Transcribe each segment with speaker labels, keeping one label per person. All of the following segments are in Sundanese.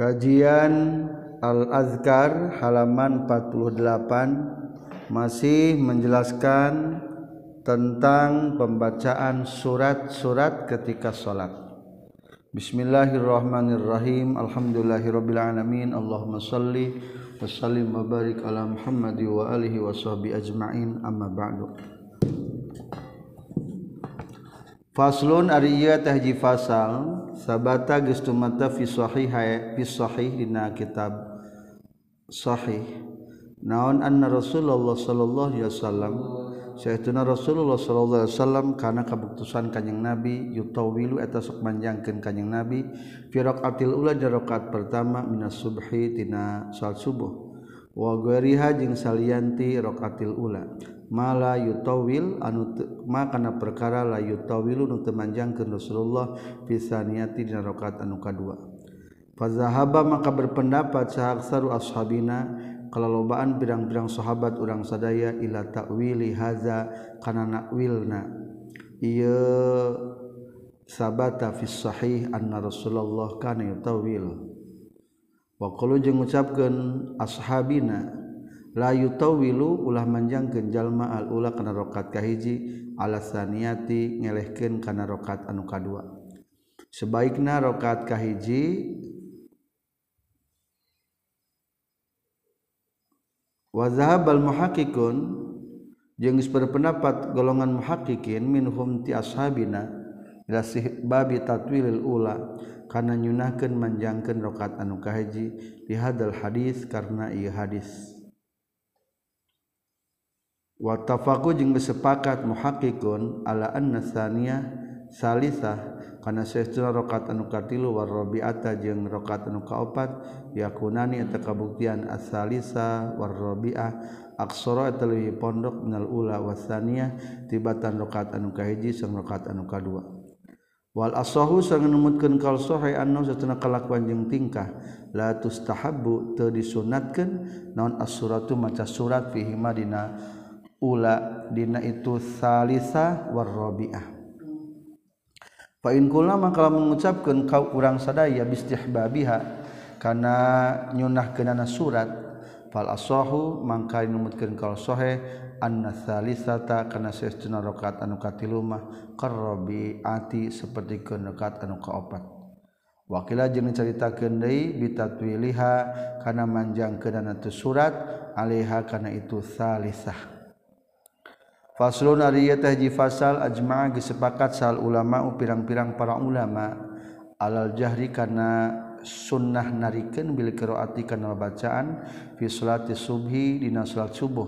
Speaker 1: Kajian Al-Azkar halaman 48 masih menjelaskan tentang pembacaan surat-surat ketika sholat. Bismillahirrahmanirrahim. Alhamdulillahirrabbilalamin. Allahumma salli wa sallim wa barik ala Muhammadi wa alihi wa sahbihi ajma'in amma ba'du. Faslun ariya tahji fasal sabata geus tumata fi sahih fi sahih dina kitab sahih. Naon anna Rasulullah sallallahu alaihi wasallam? Sayyidina Rasulullah sallallahu alaihi wasallam kana kabuktusan kanjing Nabi yutawilu eta sok manjangkeun kanjing Nabi fi raqatil ula rakaat pertama minas subhi tina salat subuh. Wa ghairiha jeung salianti raqatil ula. mala yutawil anu makana perkara la yutawilu nu teu manjangkeun Rasulullah pisaniyati dina rakaat anu kadua. Fazahaba maka berpendapat sahaksaru ashabina kalalobaan pirang-pirang sahabat urang sadaya ila ta'wili haza kana nakwilna. Ieu sabata fi sahih anna Rasulullah kana yutawil. Wa qalu jeung ngucapkeun ashabina layu tauwilu ulah manjang genjallma al-ula kana rakat kahiji alasaniati ngelehken kana rakat anu kadua. Sebaiknya rakat kahiji wa zahabal muhaqqiqun jeung berpendapat golongan muhaqqiqin minhum ti ashabina ila babi tatwilil ula kana nyunahkeun manjangkeun rakaat anu kahiji di hadal hadis karena ieu hadis. watafaku jeung sepakat muhaqqiqun ala anna annasaniyah salisah kana sesuatu rakaat anu katilu war rabi'ata jeung rakaat anu kaopat yakunani eta kabuktian asalisa war rabi'ah aksara eta leuwih pondok minal ula wasaniyah tibatan rakaat anu kahiji sareng rakaat anu kadua. Wal asahu sareng numutkeun kal sahih anna satuna kalakuan jeung tingkah la tustahabbu teu disunatkeun naon as-suratu maca surat fihi madina ula dina itu salisa warrobiah. Fa in kula maka mengucapkan kau kurang sadaya bistihbabiha karena nyunah kenana surat. Fal asahu mangka numutkeun kal sohe anna salisata kana saestuna rakaat anu katilu mah qarrabiati seperti rakaat anu kaopat. Wakila jeung dicaritakeun deui bitatwiliha kana manjang kenana tu surat alaiha kana itu salisah. Faslun ari teh hiji fasal ajma' gesepakat sal ulama pirang-pirang para ulama. Alal jahri kana sunnah narikeun bil qiraati kana bacaan fi salati subhi dina salat subuh.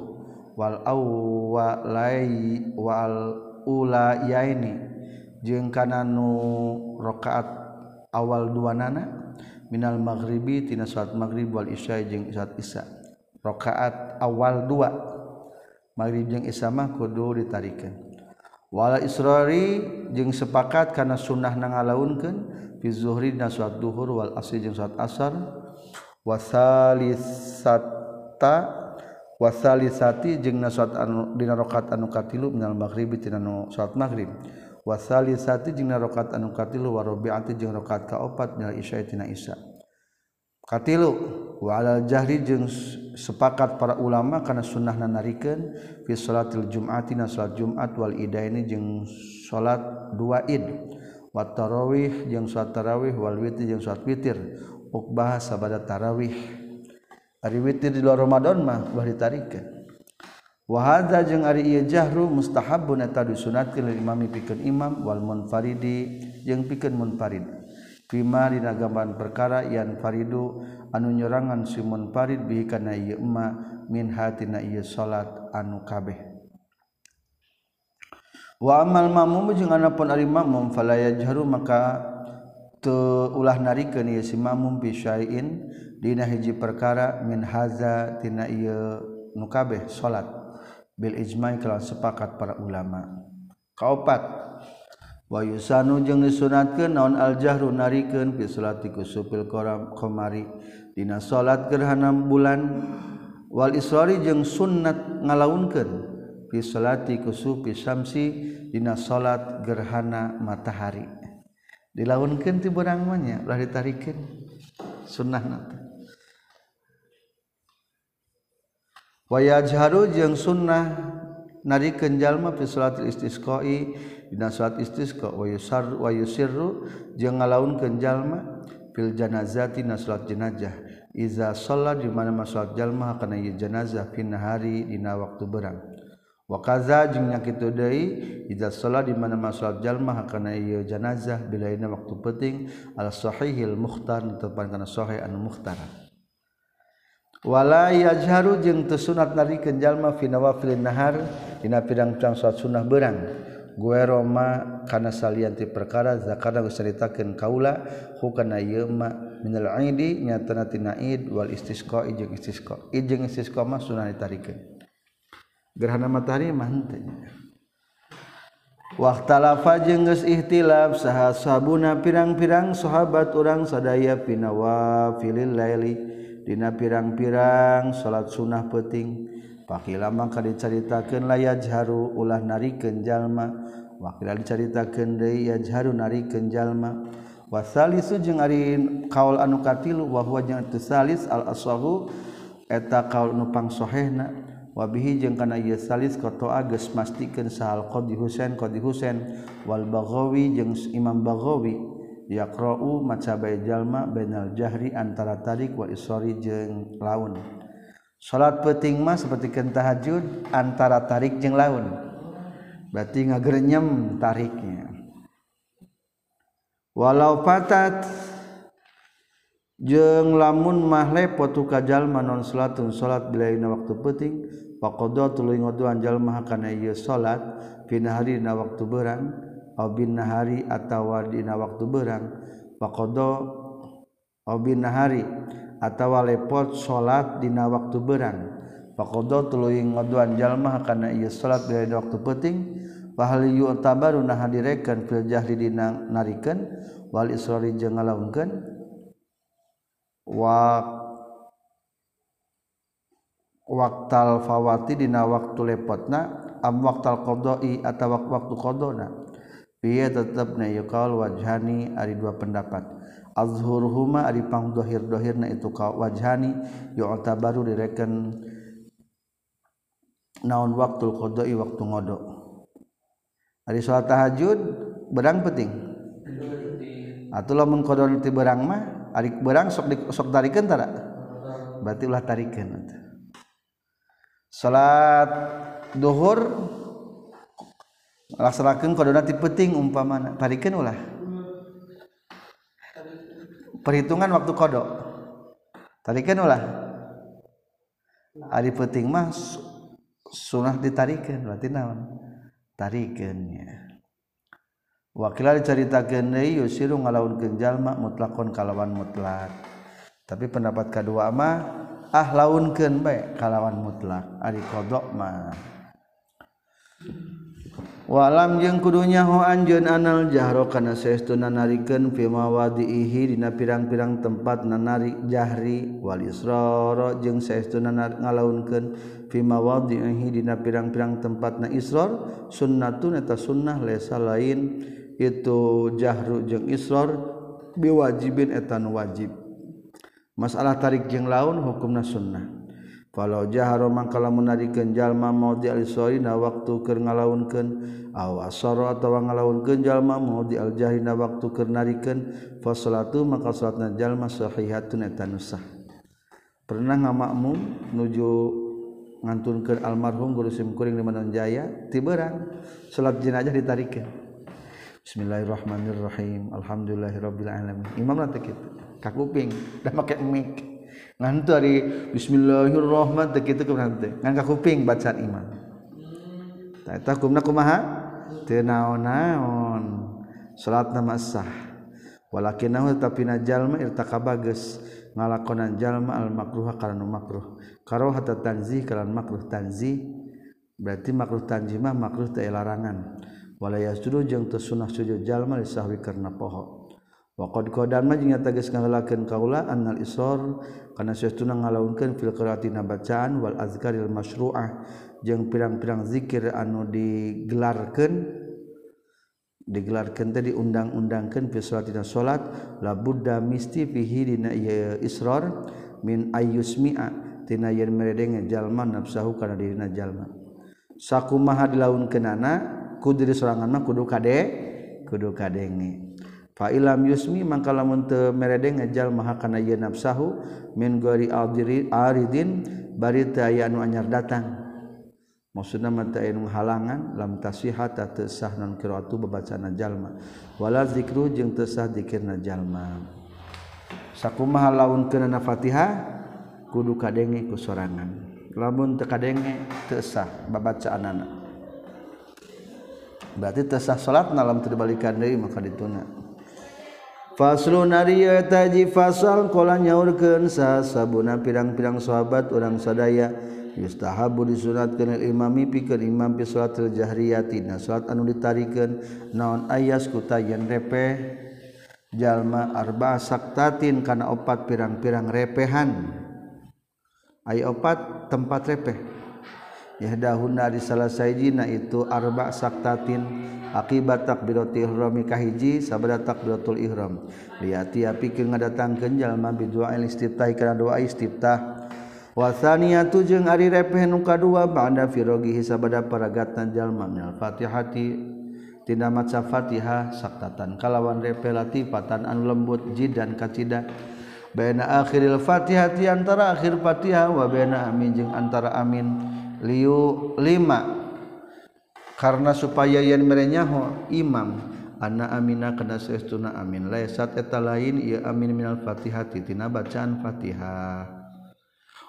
Speaker 1: Wal awwalai wal ula yaini jeung kana nu rakaat awal dua nana minal maghribi tina salat maghrib wal isya jeung salat isya. Rakaat awal dua. magrib jeung isya mah kudu ditarikan. Wala israri jeung sepakat kana sunnah na ngalaunkeun fi zuhri dina salat duhur wal asri jeung salat asar. Wasalisata wasalisati jeung na salat anu dina rakaat anu katilu minal maghribi tina nu salat maghrib. Wasalisati jeung na rakaat anu katilu wa rabi'ati jeung rakaat kaopat minal isya tina isya. katilu wa jahri jeung sepakat para ulama karena sunnah nanarikan fi salatil jum'ati na salat jum'at wal idaini jeung salat dua id. Wa tarawih jeung salat tarawih wal witir jeung salat witir. Ukbah sabada tarawih. Ari witir di luar Ramadan mah ulah ditarikeun wa hadza jeung ari ieu jahru mustahabun eta disunatkeun lil imami pikeun imam wal munfaridi jeung pikeun munfarid. Fima dinagaban perkara yan faridu anu nyerangan Simon Farid bihikana ieu emma min hatina ieu salat anu kabeh. Wa amal mamum jeung anapun ari mamum fala yajharu maka teu ulah narikeun ieu si mamum bi syai'in dina hiji perkara min haza tina ieu nu kabeh salat bil ijma'i kalawan sepakat para ulama. Kaopat Wahyu jeung disunatkeun naon aljahru nariken pisulatiku supil koram komari. Dina salat gerhana bulan Wal Isrori jeung sunnat ngalaunkeun fi salati supi samsi. Dina salat gerhana matahari. Dilaunkeun ti beurang berangmanya lah ditarikin sunnah nata wayajharu jeung sunnah narikeun jalma fi pisulatil istisqai. Dina salat istisqa wa yusar wa yusirru jeung ngalaunkeun jalma fil janazati na salat jenazah. Iza shalla di mana salat jalma kana ieu jenazah fi nahari dina waktu berang. Wa kaza jeung nya kitu deui iza shalla di mana salat jalma kana ieu jenazah bilaina waktu penting al sahihil mukhtar tepan kana sahih anu mukhtar. Wala yajharu jeung teu sunat narikeun jalma fi nawafil nahar dina pirang-pirang salat sunah berang gue Roma karena salianti perkara zakada ceritakan kaula hukana yema minal aidi nyatana tina id wal istisqa ijeng istisqa. Ijeng istisqa mah sunah ditarikeun. Gerhana matahari mah henteu. Waktalafa jeung geus ihtilaf saha sabuna pirang-pirang sahabat urang sadaya pinawa filil laili. Dina pirang-pirang salat sunah penting Pakila mangka dicaritakeun la yajharu ulah narikeun jalma. Wa diceritakan dicaritakeun deui yajharu narikeun jalma. Wa salisu jeung ari kaul anu wahwa jangan huwa salis al-aswahu eta kaul nupang pangsahehna wabihi jeung kana ieu salis koto ages mastikeun sahal qadi Husain qadi Husain. Wal Baghawi jeung Imam Baghawi. Yaqra'u maca bae jalma bainal jahri antara tarik wa isori jeung laun. salat peting mah seperti tahajud antara tarik jeung laun. Berarti ngagerenyem tariknya. Walau patat jeng lamun mah lepot kajal manon salatun salat bilaina waktu peting faqadha tuluy ngoduan jalma kana ieu salat fina hari dina waktu berang au bin nahari atawa dina waktu berang faqadha au bin nahari. atawa lepot salat dina waktu berang faqadha tuluy ngaduan jalma kana ieu salat dina waktu penting fa hal yu'tabaru nah hadirekeun fil jahri dina narikeun wal israri jeung ngalaungkeun. Wa waktal fawati dina waktu lepotna am waktal qadai atawa waktu qadona piye tetepna yaqal wajhani ari dua pendapat. azhurhuma ari pangdohir dohirna itu ka wajhani yu'ta baru direken naon waktu qada'i waktu ngodo. Ari salat tahajud berang penting. Atuh lamun qada ti berang mah ari berang sok di, sok tarikeun tara? Berarti ulah tarikeun salat duhur laksanakeun qadona ti penting umpamana. Tarikeun ulah. perhitungan waktu kodok. Tarikan ulah. Hari penting mah sunnah ditarikan berarti naon? Tarikannya wakil diceritakan deui yusiru ngalaunkeun jalma mutlakon kalawan mutlak. Tapi pendapat kedua mah ah launkeun bae kalawan mutlak. Ari kodok mah. walam jeung kudunya ho anjeun anal jahro kana seestuna fi firmawadiihi dina pirang-pirang tempat nanari jahri wal Walisroro jeung seestuna ngalaunkeun fi firmawadiihi dina pirang-pirang tempat na isror sunnatun eta sunnah lesa lain. Itu jahru jeung isror biwajibin etan wajib. Masalah tarik jeung laun hukumna sunnah. Falau jaharo mangkala munarikeun jalma mau di alisorina waktu keur ngalaunkeun aw asaro atawa ngalaunkeun jalma mau di aljahina waktu keur narikeun fa salatu maka salatna jalma sahihatun eta nusah. Pernah ngamakmum nuju ngantunkeun almarhum guru sim kuring di Manon Jaya tiberan salat jenazah ditarikeun. Bismillahirrahmanirrahim. Alhamdulillahirabbil alamin. Imam nanti kitu kakuping da make mic. ngantu hari bismillahirrahman teu kitu kumaha teh ngan ka kuping bacaan imam tah eta kumna kumaha? Teu naon-naon. Salatna mah sah. Walakinahu tapina jalma irtakaba geus ngalakonan jalma al makruh kana makruh. Karohata tanzih kana makruh tanzih. Berarti makruh tanzih mah makruh teh larangan wala yasjudu jeung teu sunah sujud jalma lisahwi karena poho. Waqad qadamna jeung tegas ngalakeun kaula annal isor kana saestuna ngalaunkeun fil qiraatina bacaan wal azkaril masyru'ah. Jeung pirang-pirang zikir anu digelarkeun digelarkan tadi undang-undangkan fi salatina salat la budda misti fihi dina isror min ayyusmi'a. Tina yen meredeng jalma nafsahu kana dirina jalma. Sakumaha dilaunkeunana kudu diri sorangan mah kudu kade kudu kadenge. fa ilam Yusmi mangka lamun teu merede ngejal mahakana y nafsahu min gori aridin bari teu aya anu anyar datang. Maksudna mata anu halangan lam tasihat teu sah non qiraatu babacana jalma. Wala zikru jeung teu sah zikirna jalma. Sakumaha laun kenana Fatihah kudu kadenge ku sorangan. Lamun teu kadenge teu sah babacaanana. Berarti tesah salat salatna lam teu dibalikan deui maka dituna. Faslun ari eta hiji fasal kala nyaurkeun sasabuna pirang-pirang sahabat orang sadaya. Yustahabu disunatkeun imami pikeun imam bi salatil jahriyati na salat anu ditarikan naon ayas ku tayen repeh? Jalma arba saktatin kana opat pirang-pirang repehan. Ay opat tempat repeh. Yahdahunna di salah sayjina itu arba saktatin akibat takbiratul ihram kahiji sabada takbiratul ihram. Liati pikeun ngadatangkeun jalma bi doa istiftah kana doa istiftah. Wasania tujeng ari repeh nuka dua ba'da firogihi sabada paragatan jalma minal fatihati. Tina maca fatihah saktatan kalawan repeh latifatan anu lembut jidan kacida. Baina akhiril fatihati antara akhir fatihah wa baina amin jeung antara amin liu lima. Karena supaya yen merenyaho imam. Anna amina kana saestuna amin. Laisat eta lain ieu amin minal fatihati tina bacaan fatihah.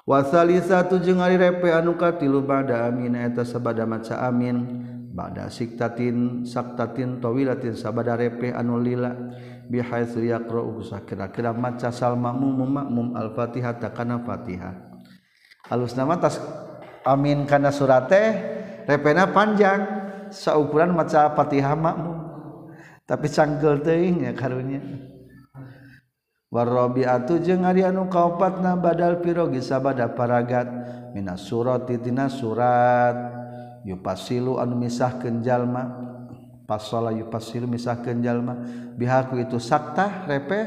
Speaker 1: Wasali satu jeung ari repe anu katilu bada amin eta sabada maca amin. Bada siktatin saktatin tawilatin sabada repe anu lila. Bihaitsu yaqra'u kira-kira maca salmamu makmum al-fatihah takana fatihah. Alus nama tas amin karena surat teh repena panjang. Saukuran maca Fatihah makmum. Tapi cangkel teuing ya karunya warrobiatu jeung ari anu kaopatna badal pirogi sabada paragat. Minas surati tina surat. Yupasilu anu misahkeun jalma. Pasola yupasilu misahkeun jalma. Bihaku itu sakta repeh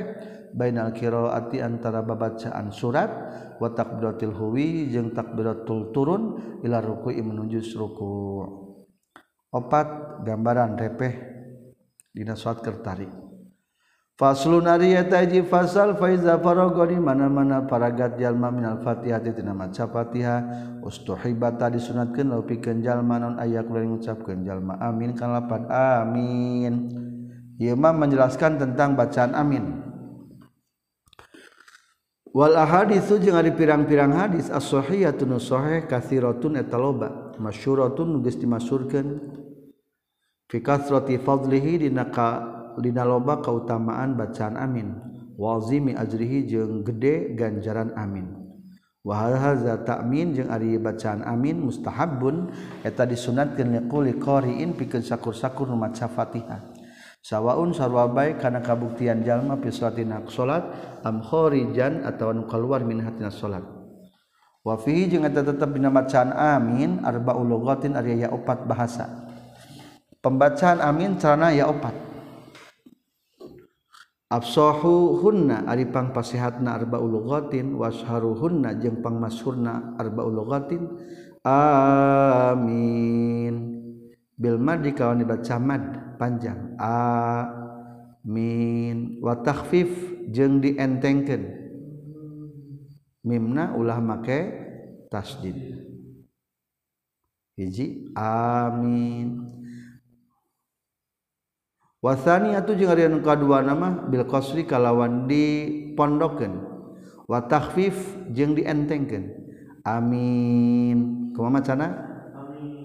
Speaker 1: bainal qiraati antara babacaan surat wa takbiratul huwi jeung takbiratul turun ila ruku'i menuju ruku. Opat gambaran repeh dina salat kertarik Faslun ari eta hiji fasal faiza faragoni mana-mana paragat jalma minal Fatihah tina maca Fatihah. Ustuhibata disunatkeun law pikeun jalma non aya kuring ngucapkeun jalma amin kan lapan amin. Ieu mah menjelaskan tentang bacaan amin Wal ahaditsu jeung ari pirang-pirang hadis as-sahihatu sahih katsiratun eta loba masyhuratun geus dimasyhurkeun. Fi kasrati fadlihi dina ka dina loba kautamaan bacaan amin. Wazimi ajrihi jeung gede ganjaran amin. Wa hadza ta'min jeung ari bacaan amin mustahabun eta disunatkeun liquli qari'in pikeun sakur-sakur maca Fatihah. sawwaun sarwa baik karena kabuktian jalma fi salatin salat am kharijan atawa nu keluar min hatina salat wa fihi jeung eta tetep dina bacaan amin arbaul lughatin ari ya opat bahasa. Pembacaan amin carana ya opat. Absohu hunna ari pangpasihatna arbaul lughatin washaruhunna jeung pangmasyhurna arbaul lughatin. Amin. Bilmad dikawan dibaca mad panjang. A min watahfif jeng dientengkan mimna ulah make tasdid. Hiji amin. Wasani atau jeung ari anu kadua nama bil qasri kalawan dipondokeun. Wa takhfif jeung dientengkeun. Amin. Kumaha macanana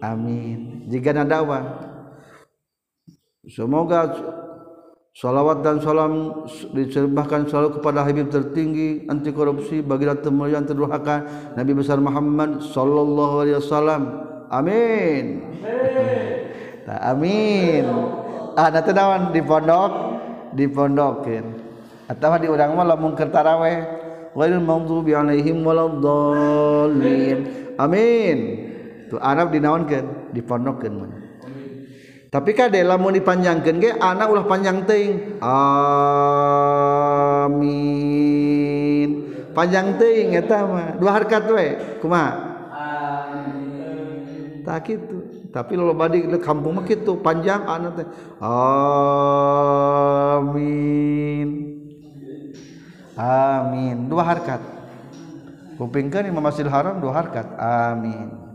Speaker 1: amin. Jika nadawa semoga salawat dan salam dicurahkan selalu kepada Habib tertinggi anti korupsi bagi yang terdurhaka Nabi besar Muhammad sallallahu alaihi wasallam. Amin. Amin, amin. ada tenawan di pondok dipondokin atau di urang mah lamun keur taraweh. Ghairil maghdubi alaihim waladdallin. Amin tu Arab dinaonkeun dipondokkeun mun. Tapi ka lamun dipanjangkeun ge anak ulah panjang teuing. Amin. Panjang teuing eta mah. Dua harkat we kumaha? Tak kitu. Tapi lo badi di kampung mah kitu panjang anak teh. Amin. Amin. Dua harkat. Kupingkeun Imam Masjidil Haram dua harkat. Amin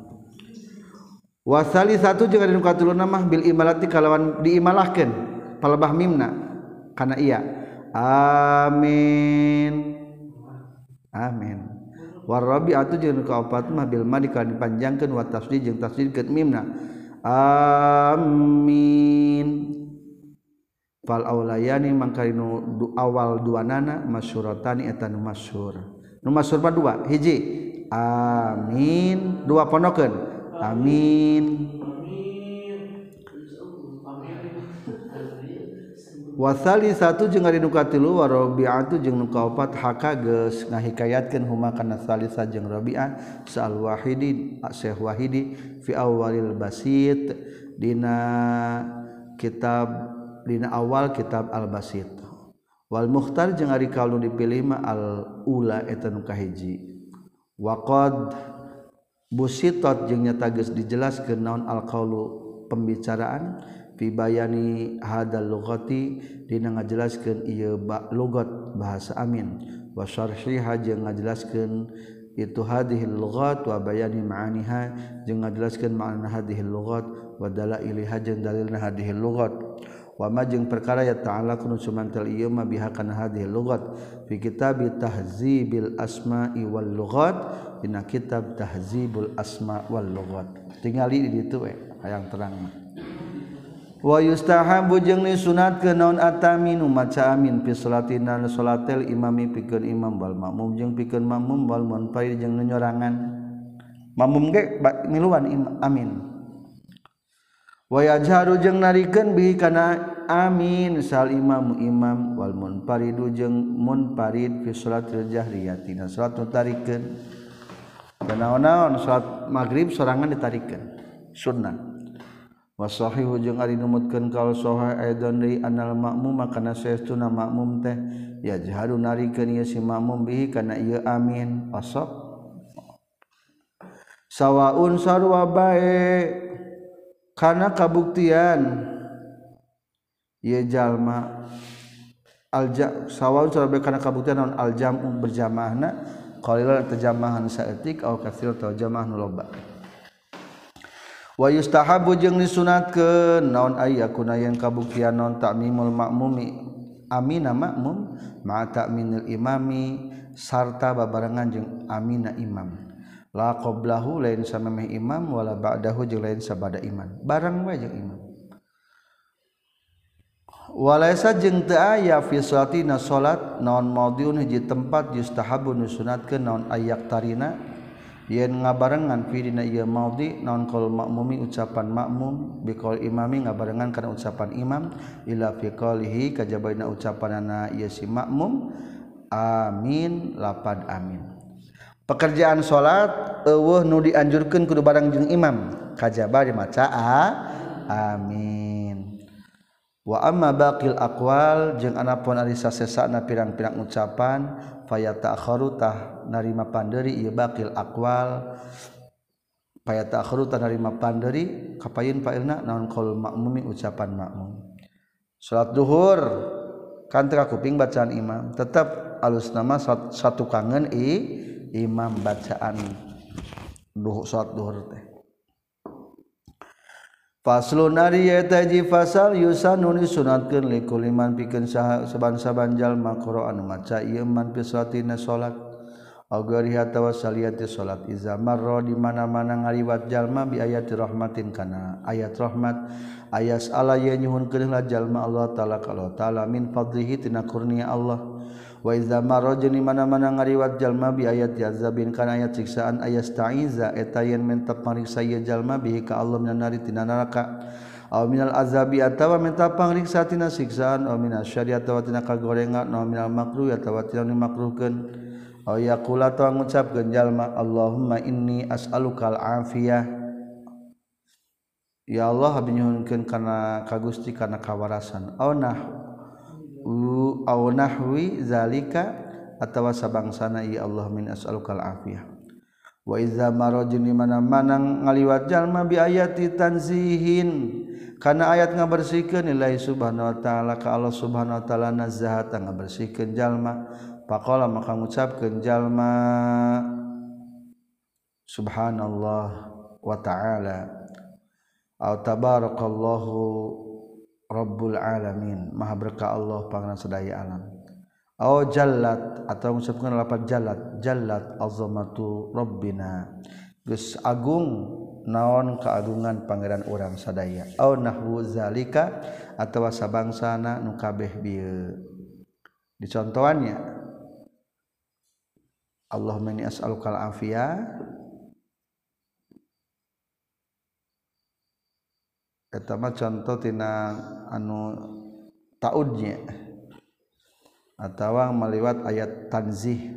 Speaker 1: wasali satu juga anu katuluna mah bil imalati kalawan diimalahkan palebah mimna karena iya. Amin. Amin. Warabi atu jeung kaopat mah bil madi kana dipanjangkeun wa tasdid jeung tasdid tasdidkeun mimna. Amin. Fal aulayani mangkari nu awal dua nana masyuratani eta nu masyhur nu masyhur dua hiji. Amin. Dua ponokeun. amin. Wasali satu jeung ari nu katilu wa rabi'atu jeung nu kaopat haka geus ngahikayatkeun huma kana salisa jeung rabi'ah sal wahidi syekh wahidi fi awalil basit. Dina kitab dina awal kitab al basit wal mukhtar jeung ari kalu dipilih ma al ula eta nu kahiji waqad busitot jeung nyata geus dijelaskeun naon alqaulu pembicaraan? Fi bayani hadal lughati dina ngajelaskeun ieu ba, lugat bahasa amin. Wa syarhiha jeung ngajelaskeun itu hadhil lughat wa bayani ma'aniha jeung ngajelaskeun makna hadhil lughat wa dalailiha jeung dalilna hadhil lughat wamajeng perkara ya ta'ala kunu sumantel ieu mah bihakan hadhil lughat. Fi kitab tahzibil asma'i wal lughat dina kitab tahzibul asma wal lughat. Tingali di ditu we hayang terang mah. Wa yustahabu jeung disunatkeun ke naon ataminu maca amin fi salatina salatel imami pikeun imam wal makmum. Jeung pikeun makmum wal munfarid jeung nyorangan. Makmum ge miluan amin. wayajaru jeung narikeun bi kana amin sal imam imam wal munfaridu jeung munfarid fi salatil jahriyati na salat tarikeun. Dan naon-naon salat maghrib sorangan ditarikeun. Sunnah. Wa sahihu jeung ari numutkeun kal sahih aidan deui anal ma'mum kana saestuna makmum teh yajharu narikeun ieu si makmum bihi kana ieu amin. Wasab sawaun sarwa bae. karena kabuktian. Ye jalma. Alja sawaun sarabeh kana kabuktian naon aljamu berjamaahna. Qalilan tajamahan saeutik au katsir atau jamaah nu loba. Wa yustahabu jeung disunatkeun naon ayyakuna yang kabuktian naon ta'mimul ma'mumi. Amina ma'mum ma ta'minil imami sarta babarengan jeung amina imam. la qoblahu lain samemeh imam wala ba'dahu jeung lain sabada iman. Barang wae jeung imam walaisa jeung teu aya fi salatina salat naon maudiun hiji tempat yustahabu nusunatkeun naon ayak tarina yen ngabarengan fi dina ieu maudi naon qaul makmumi ucapan makmum biqaul imami ngabarengan kana ucapan imam ila fi qaulihi kajabaina ucapanana ieu si makmum amin lapad amin. pekerjaan salat eueuh nu dianjurkeun kudu barang jeung imam. Kajaba dimaca a amin. Wa amma baqil aqwal jeung anapun ari sasesana pirang-pirang ucapan fayata'kharu tah narima panderi ieu baqil aqwal. Fayata'kharu tah narima panderi kapayeun failna naon qaul makmumi ucapan makmum salat duhur kan teu kuping bacaan imam tetap alus nama satu kangen i imam bacaan duh salat duhur teh. Faslun ari eta ji fasal yusanun sunatkeun likul iman pikeun saban-saban jalma Qur'an maca. Ieu man fi salatina salat agari atawa saliyati salat iza marra di mana-mana ngaliwat jalma bi ayati rahmatin kana. Ayat rahmat ayas ala yenyuhunkeun jalma Allah taala kalau taala. Min fadlihi tina kurnia Allah. Waizamaro jeni mana-mana ngariwat jalma bi ayat yazabin kana ayat siksaan ayat ta'iza eta yen mentap mariksa ieu jalma bihi ka Allah minan nari tina neraka. Aw minal azabi atawa mentap pangriksa tina siksaan aw minal syari atawa tina kagorengan aw minal makruh atawa tina dimakruhkeun. Aw yaqula atawa ngucapkeun jalma Allahumma inni as'alukal afiyah. Ya Allah binyuhunkeun kana ka Gusti kana kawarasan. Aw nah nahwi zalika atau sabangsana ya Allah min as'alukal afiyah. Wa idza marajin mana manang ngaliwat jalma bi ayati tanzihin. Kana ayat ngabersihkeun nilai subhanahu wa taala ka Allah subhanahu wa taala nazahat ngabersihkeun jalma. Faqala maka ngucapkeun jalma subhanallah wa ta'ala au tabarakallahu Rabbul alamin. Maha berkah Allah pangeran sedaya alam. Aw jallat atau mengucapkan lapat jallat. Jallat azamatu rabbina. Geus agung naon keagungan pangeran orang sadaya aw nahwu zalika atawa sabangsana nu kabeh bieu dicontohannya Allahumma inni as'aluka al-afiyah etama contohtina anu taudnya. Atau meliwat ayat Tanzih.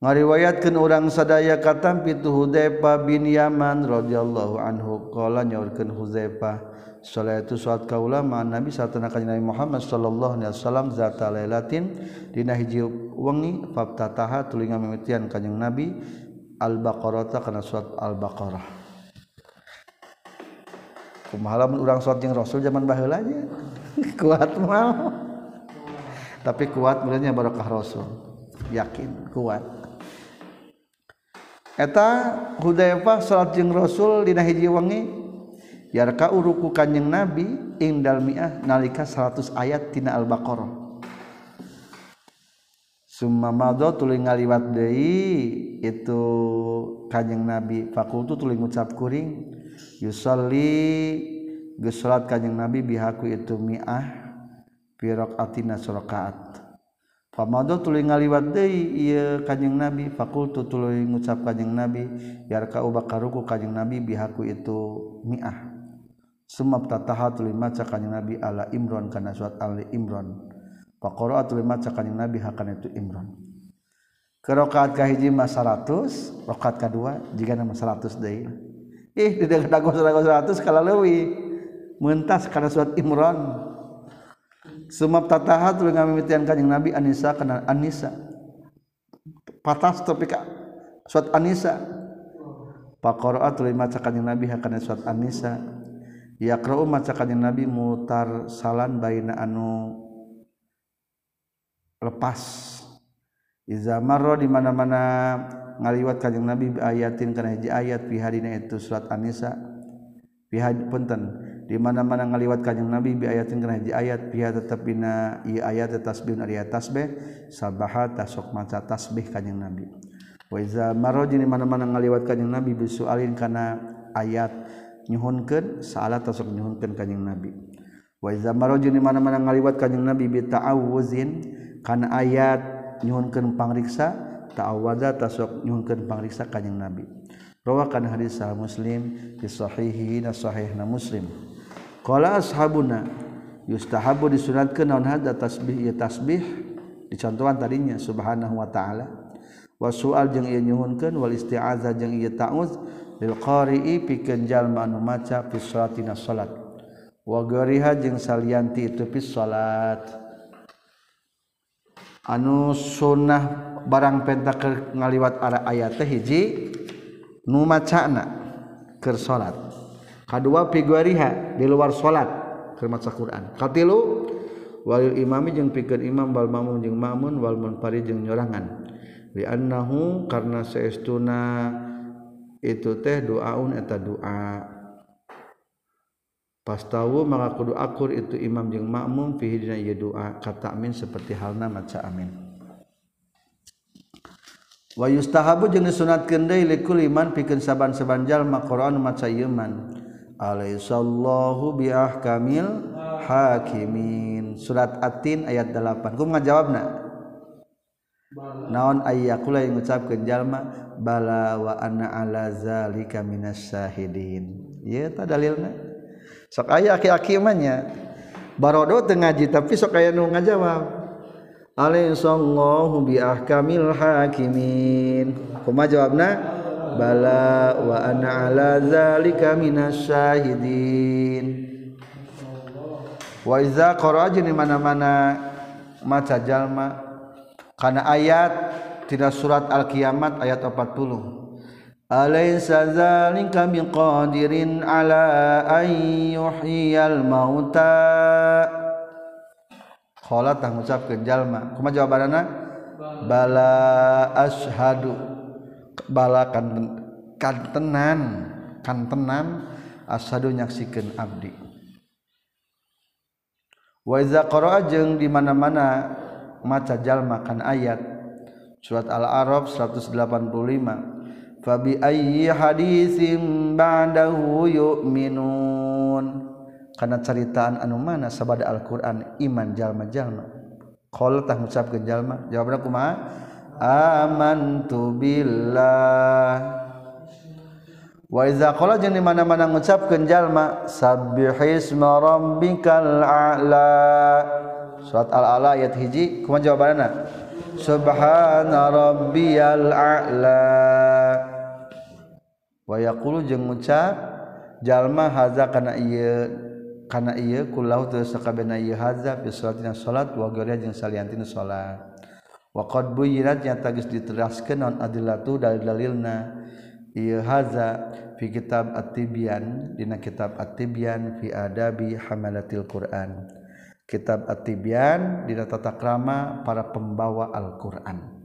Speaker 1: Ngariwayatkan orang sadaya katam pitu Hudayfa bin Yaman radhiyallahu anhu. Qala nyaurkeun Hudayfa salatu salat kaula ma Nabi satana kanjeng Nabi Muhammad sallallahu alaihi wasallam zata lailatin dina hiji wengi fabtataha tuluy ngamimitian kanjeng Nabi Al-Baqarah kana surat Al-Baqarah. kumalamun urang sholat jeung Rasul zaman baheula aja. kuat mau. Tapi kuat mulanya barokah Rasul. Yakin, kuat. Eta Hudzaifah sholat jeung Rasul dina hiji wengi yarka uruku kanjing Nabi indal mi'ah nalika 100 ayat tina Al-Baqarah. Summa madha tuluy ngaliwat deui itu kanjing Nabi fakultu tuluy ngucap kuring yusalli geus salat kanjing nabi bihaku itu mi'ah pirok atina surakaat Pamado tuluy ngaliwat deui ieu kanjing Nabi. Fakultu tuluy ngucap kanjing Nabi yarka ubakaruku kanjing Nabi bihaku itu mi'ah. Sumab tataha tuluy maca kanjing Nabi ala Imron kana surat Ali Imron Faqara tuluy maca kanjing Nabi hakana itu Imron Ke rakaat kahiji mah 100 rakaat kadua jigana mah 100 deui. ih di dagu seratus kalau lewi mentas karena surat Imran. Semap tataha tuluy ngamimitian kanjing Nabi Anisa kana Anisa patas tapi ka surat Anisa paqara tuluy maca kanjing Nabi kana surat Anisa yaqra'u maca kanjing Nabi mutar salan baina anu lepas. Iza marra di mana-mana ngaliwat kanjeng Nabi ayatin kana hiji ayat fi hadina itu surat anisa fi punten. Di mana-mana ngaliwat kanjeng Nabi bi ayatin kana hiji ayat fi tetep dina ieu ayat tasbih ari tasbih sabaha tasok maca tasbih kanjeng Nabi. Wa iza maraj di mana-mana ngaliwat kanjeng Nabi bisualin kana ayat nyuhunkeun salat tasok nyuhunkeun kanjeng Nabi. Wa iza maraj di mana-mana ngaliwat kanjeng Nabi bi ta'awuzin kana ayat nyuhunkeun pangriksa ta'awwadza tasok nyungkeun pangriksa kanjing Nabi. Rawakan hadis sahih Muslim fi sahihi na sahihna Muslim. Qala ashabuna yustahabu disunatkeun naon hadza tasbih? Ya tasbih dicontohan tadinya subhanahu wa ta'ala. Wa su'al jeung ieu nyuhunkeun wal isti'azah jeung ieu ta'uz lil qari'i pikeun jalma anu maca fi salatina salat. Wa gariha jeung salianti itu fi salat. Anu sunnah barang pentaker ngaliwat ara ayat teh hiji nu macana keur salat kedua figuariha di luar salat keur maca Quran. Katilu walil imami jeung pikeun imam wal mamun jeung mamun wal munfarid jeung nyorangan. Li annahu karna saestuna itu teh doaun eta doa pastawu maka kudu akur itu imam jeung makmum fihi dina ieu doa kata amin seperti halna maca amin. yustahabu jeung disunatkeun deui likul iman pikeun saban-saban jalma Qur'an maca ieu man alaisallahu biahkamil hakimin. Surat atin ayat 8 kumaha jawabna naon ayyakula yang ngucapkeun jalma? Bala wa anna ala zalika minas syahidin. Ieu ta dalilna. Sok aya aki-aki mah nya. Barodo teu ngaji tapi sok aya nu ngajawab. alaihissallahu bi ahkamil hakimin. Kuma jawabna bala wa ana ala zalika minas syahidin. Wa iza qara'a jeung mana-mana maca jalma. Kana ayat tidak surat al-kiamat ayat 40 alaysa zalika biqadirin ala an yuhyiyal mauta. kholat tah ngucapkeun jalma. Kumaha jawabanna bala ashadu bala kan kantenan kantenan ashadu nyaksikeun abdi. Wa iza qara'a jeung di mana-mana maca jalma kan ayat surat al-arab 185 fabi ayyi hadisin ba'dahu yu'minun. karena ceritaan anu mana sabada Alquran iman jalma-jalma qol tah ngucapkeun jalma. Jawabna kumaha? Amantu billah. Wa iza qala jeung di mana-mana ngucapkeun jalma sabbihisma rabbikal a'la. Surat al-a'la ayat hiji kumaha jawabanna subhana rabbiyal a'la. Wa yaqulu jeung ngucap jalma haza kana ieu karena ia kulau terus sakabena iya hazab bi salatina salat wa ghairiha jeung saliantina salat wa qad buyirat yang tagis diteraskeun non adillatu dalil-dalilna ieu haza fi kitab at-tibyan dina kitab at-tibyan fi adabi hamalatil Quran. Kitab at-tibyan dina tata krama para pembawa Al-Qur'an.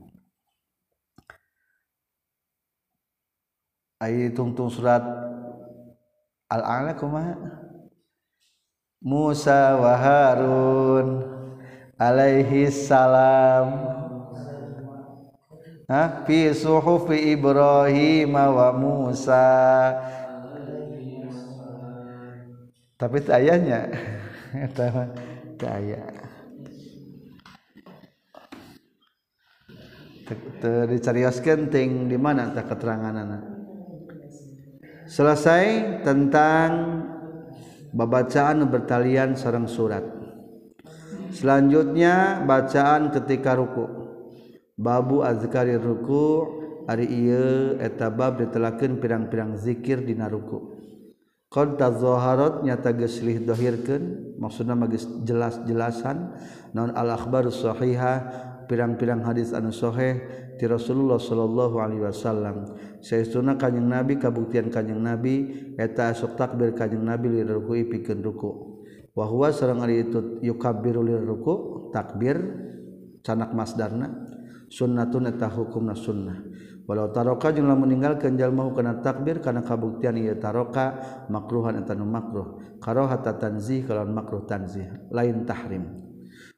Speaker 1: Ayat tungtung surat Al-A'la kumaha Musa wa Harun alaihi salam. Ha? Fi suhufi Ibrahim wa Musa. Tapi ayahnya. Eta aya dicarioskeun ting di mana tak keteranganana selesai tentang babacaan bertalian sarang surat. Selanjutnya bacaan ketika ruku. Babu azkari ruku ari ieu eta bab pirang-pirang zikir di naruku qad tazaharat nyata geslih lih maksudnya magis jelas-jelasan non al akhbaru sahihah pirang-pirang hadis anu sahih ti Rasulullah Shallallahu alaihi wasallam. sayauna kanyeng nabi kabuktian kanyeng nabi eta asok takbir kanyeng nabi li ruku pikeun ruku. Wa huwa sareng ari itu yukabbiru li ruku takbir canak masdarna sunnatun eta hukumna sunnah. Walau taroka jeung lamun ninggalkeun jalma kana takbir kana kabuktian ieu taroka makruhan eta nu makruh. Karahata tanzih kalawan makruh tanzih lain tahrim.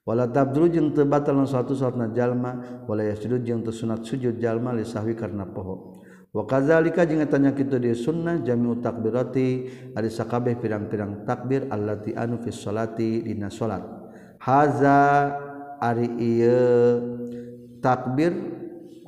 Speaker 1: Wala tabdru jeung teu batal suatu salatna jalma wala yasjud jeung teu sunat sujud jalma li sahwi karena poho. wakazalika jeung tanya kita di sunnah jamiu takbirati ari sakabeh pirang-pirang takbir allati anu fi sholati dina salat haza ari ieu takbir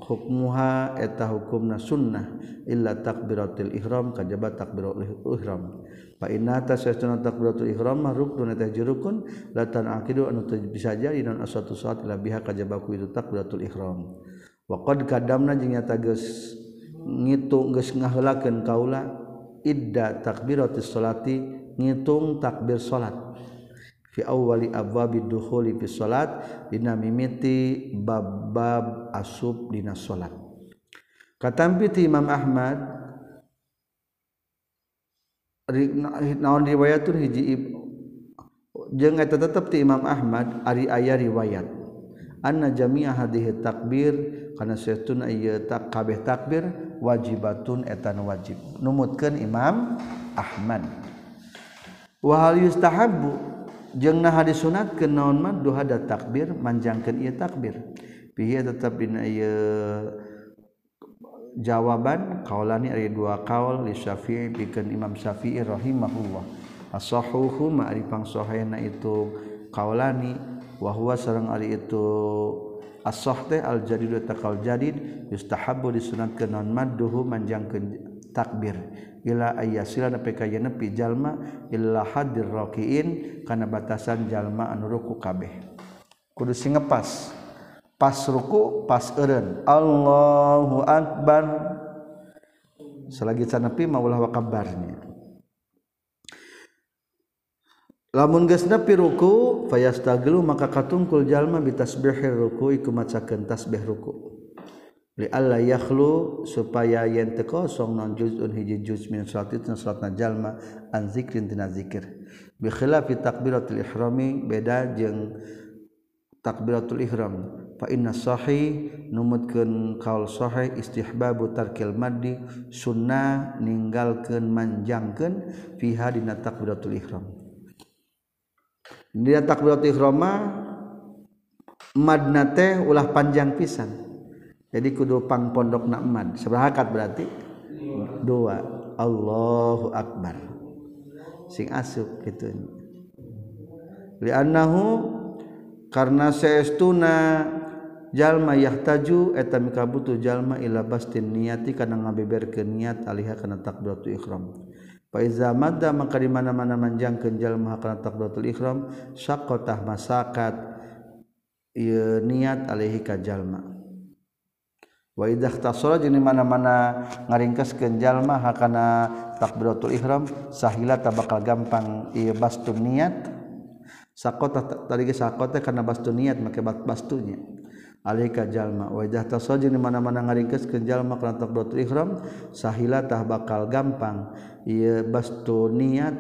Speaker 1: hukmuha eta hukumna sunnah illa takbiratil ihram kajaba takbiratul ihram. Fa innata sesuna takbiratul ihram mah rukun eta jerukun la tan aqidu anu bisa jadi non asatu salat ila biha kajaba ku itu takbiratul ihram. Wa qad kadamna jeung nyata geus ngitung geus ngahelakeun kaula idda takbiratis salati ngitung takbir salat. Fi awwali abwabid dukhuli fi salat dina mimiti bab-bab asub dina salat. Katampi ti Imam Ahmad naon riwayatun hiji jeung eta tetep ti Imam Ahmad ari aya riwayat. anna jami'a hadhihi takbir kana saytuna ieu tak kabeh takbir wajibatun etan wajib. Numutkeun Imam Ahmad. Wa hal yustahabbu jeung nah disunatkeun naon mah duha da takbir manjangkeun ieu takbir. Pihi tetep dina ieu jawaban? Kaulani ari dua kaul li Syafi'i pikeun Imam Syafi'i rahimahullah. Asahuhu ma ari pangsahena itu kaulani. wahwa sareng ari itu as-sah teh al jadid wa taqal jadid yustahabbu disunatkeun non madduhu manjangkeun takbir. Ila ayyasila nepi ka nepi jalma illa hadir rakiin kana batasan jalma anu ruku kabeh. Kudu sing ngepas pas ruku pas eureun. Allahu akbar. Selagi sanepi maulah wa kabarnya. lamun geusna pi ruku fayastaghilu maka katungkul jalma bitasbihir ruku iku macakeun tasbih ruku. Li alla yakhlu supaya yen teu kosong non juzun hiji juz min salati tina salatna jalma an zikrin tina zikir. Bi khilafi takbiratul ihrami beda jeung takbiratul ihram. Fa inna sahih numutkeun kaul sahih istihbabu tarkil maddi sunnah ninggalkeun manjangkeun fiha dina takbiratul ihram. dia takbirat ikhrama madna teh ulah panjang pisan. Jadi kudu pang pondok nak mad. Seberahakat berarti? Dua. Allahu akbar. Sing asup gitu. Li'annahu karena seestuna jalma yahtaju eta mikabutu jalma ila bastin niati kana ngabeberkeun niat alihah kana takbiratul ihram. Faiza madda maka di mana-mana manjangkeun jalma kana takbiratul ihram syaqqatah masakat ieu niat alaihi ka jalma. Wa idza ikhtasara jeung di mana-mana ngaringkeskeun jalma hakana takbiratul ihram sahila bakal gampang ieu bastun niat. Saqatah tadi ge saqatah kana bastun niat make bastunya. alika jalma. Wa wajah tasaji di mana-mana ngaringkeus ke jalma kana takbiratul ihram sahila tah bakal gampang. Ieu bastu niat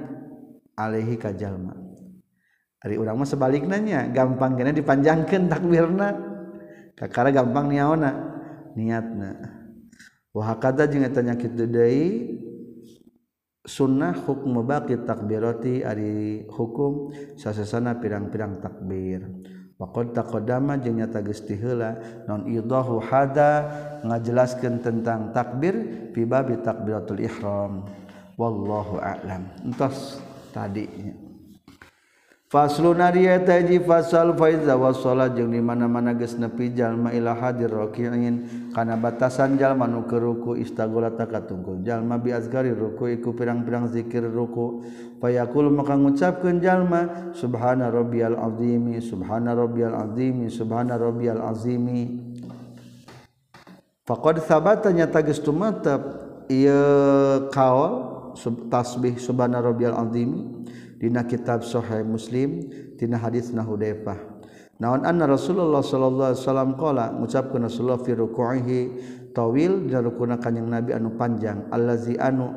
Speaker 1: alaihi ka jalma. Ari urang mah sebalikna nya gampang kena dipanjangkeun takbirna. Kakara gampang niaona niatna. Wa hakada jeung eta nya kitu deui? Sunnah hukum baqi takbirati ari hukum sasesana pirang-pirang takbir. Waqad taqaddama jeung nyata geus tiheula non idahu hada ngajelaskeun tentang takbir fi babi takbiratul ihram. Wallahu a'lam. Entos tadi Faslunariataji fasal faiza wasola jeung di mana-mana geus nepi jalma ila hadir rakiin kana batasan jalma nu keur ruku istagolata katungkul jalma bi azkari ruku iku pirang-pirang zikir ruku. Fayaqul maka ngucapkeun jalma subhana rabbiyal azimi subhana rabbiyal azimi subhana rabbiyal azimi. Faqad sabata nyata geus tumatep ieu kaol tasbih subhana rabbiyal azimi. dina kitab Sahih Muslim tina hadis Nahudaifah naon anna Rasulullah sallallahu alaihi wasallam qala ngucapkeun Rasulullah fi ruku'ihi tawil dina rukuna kanjing Nabi anu panjang allazi anu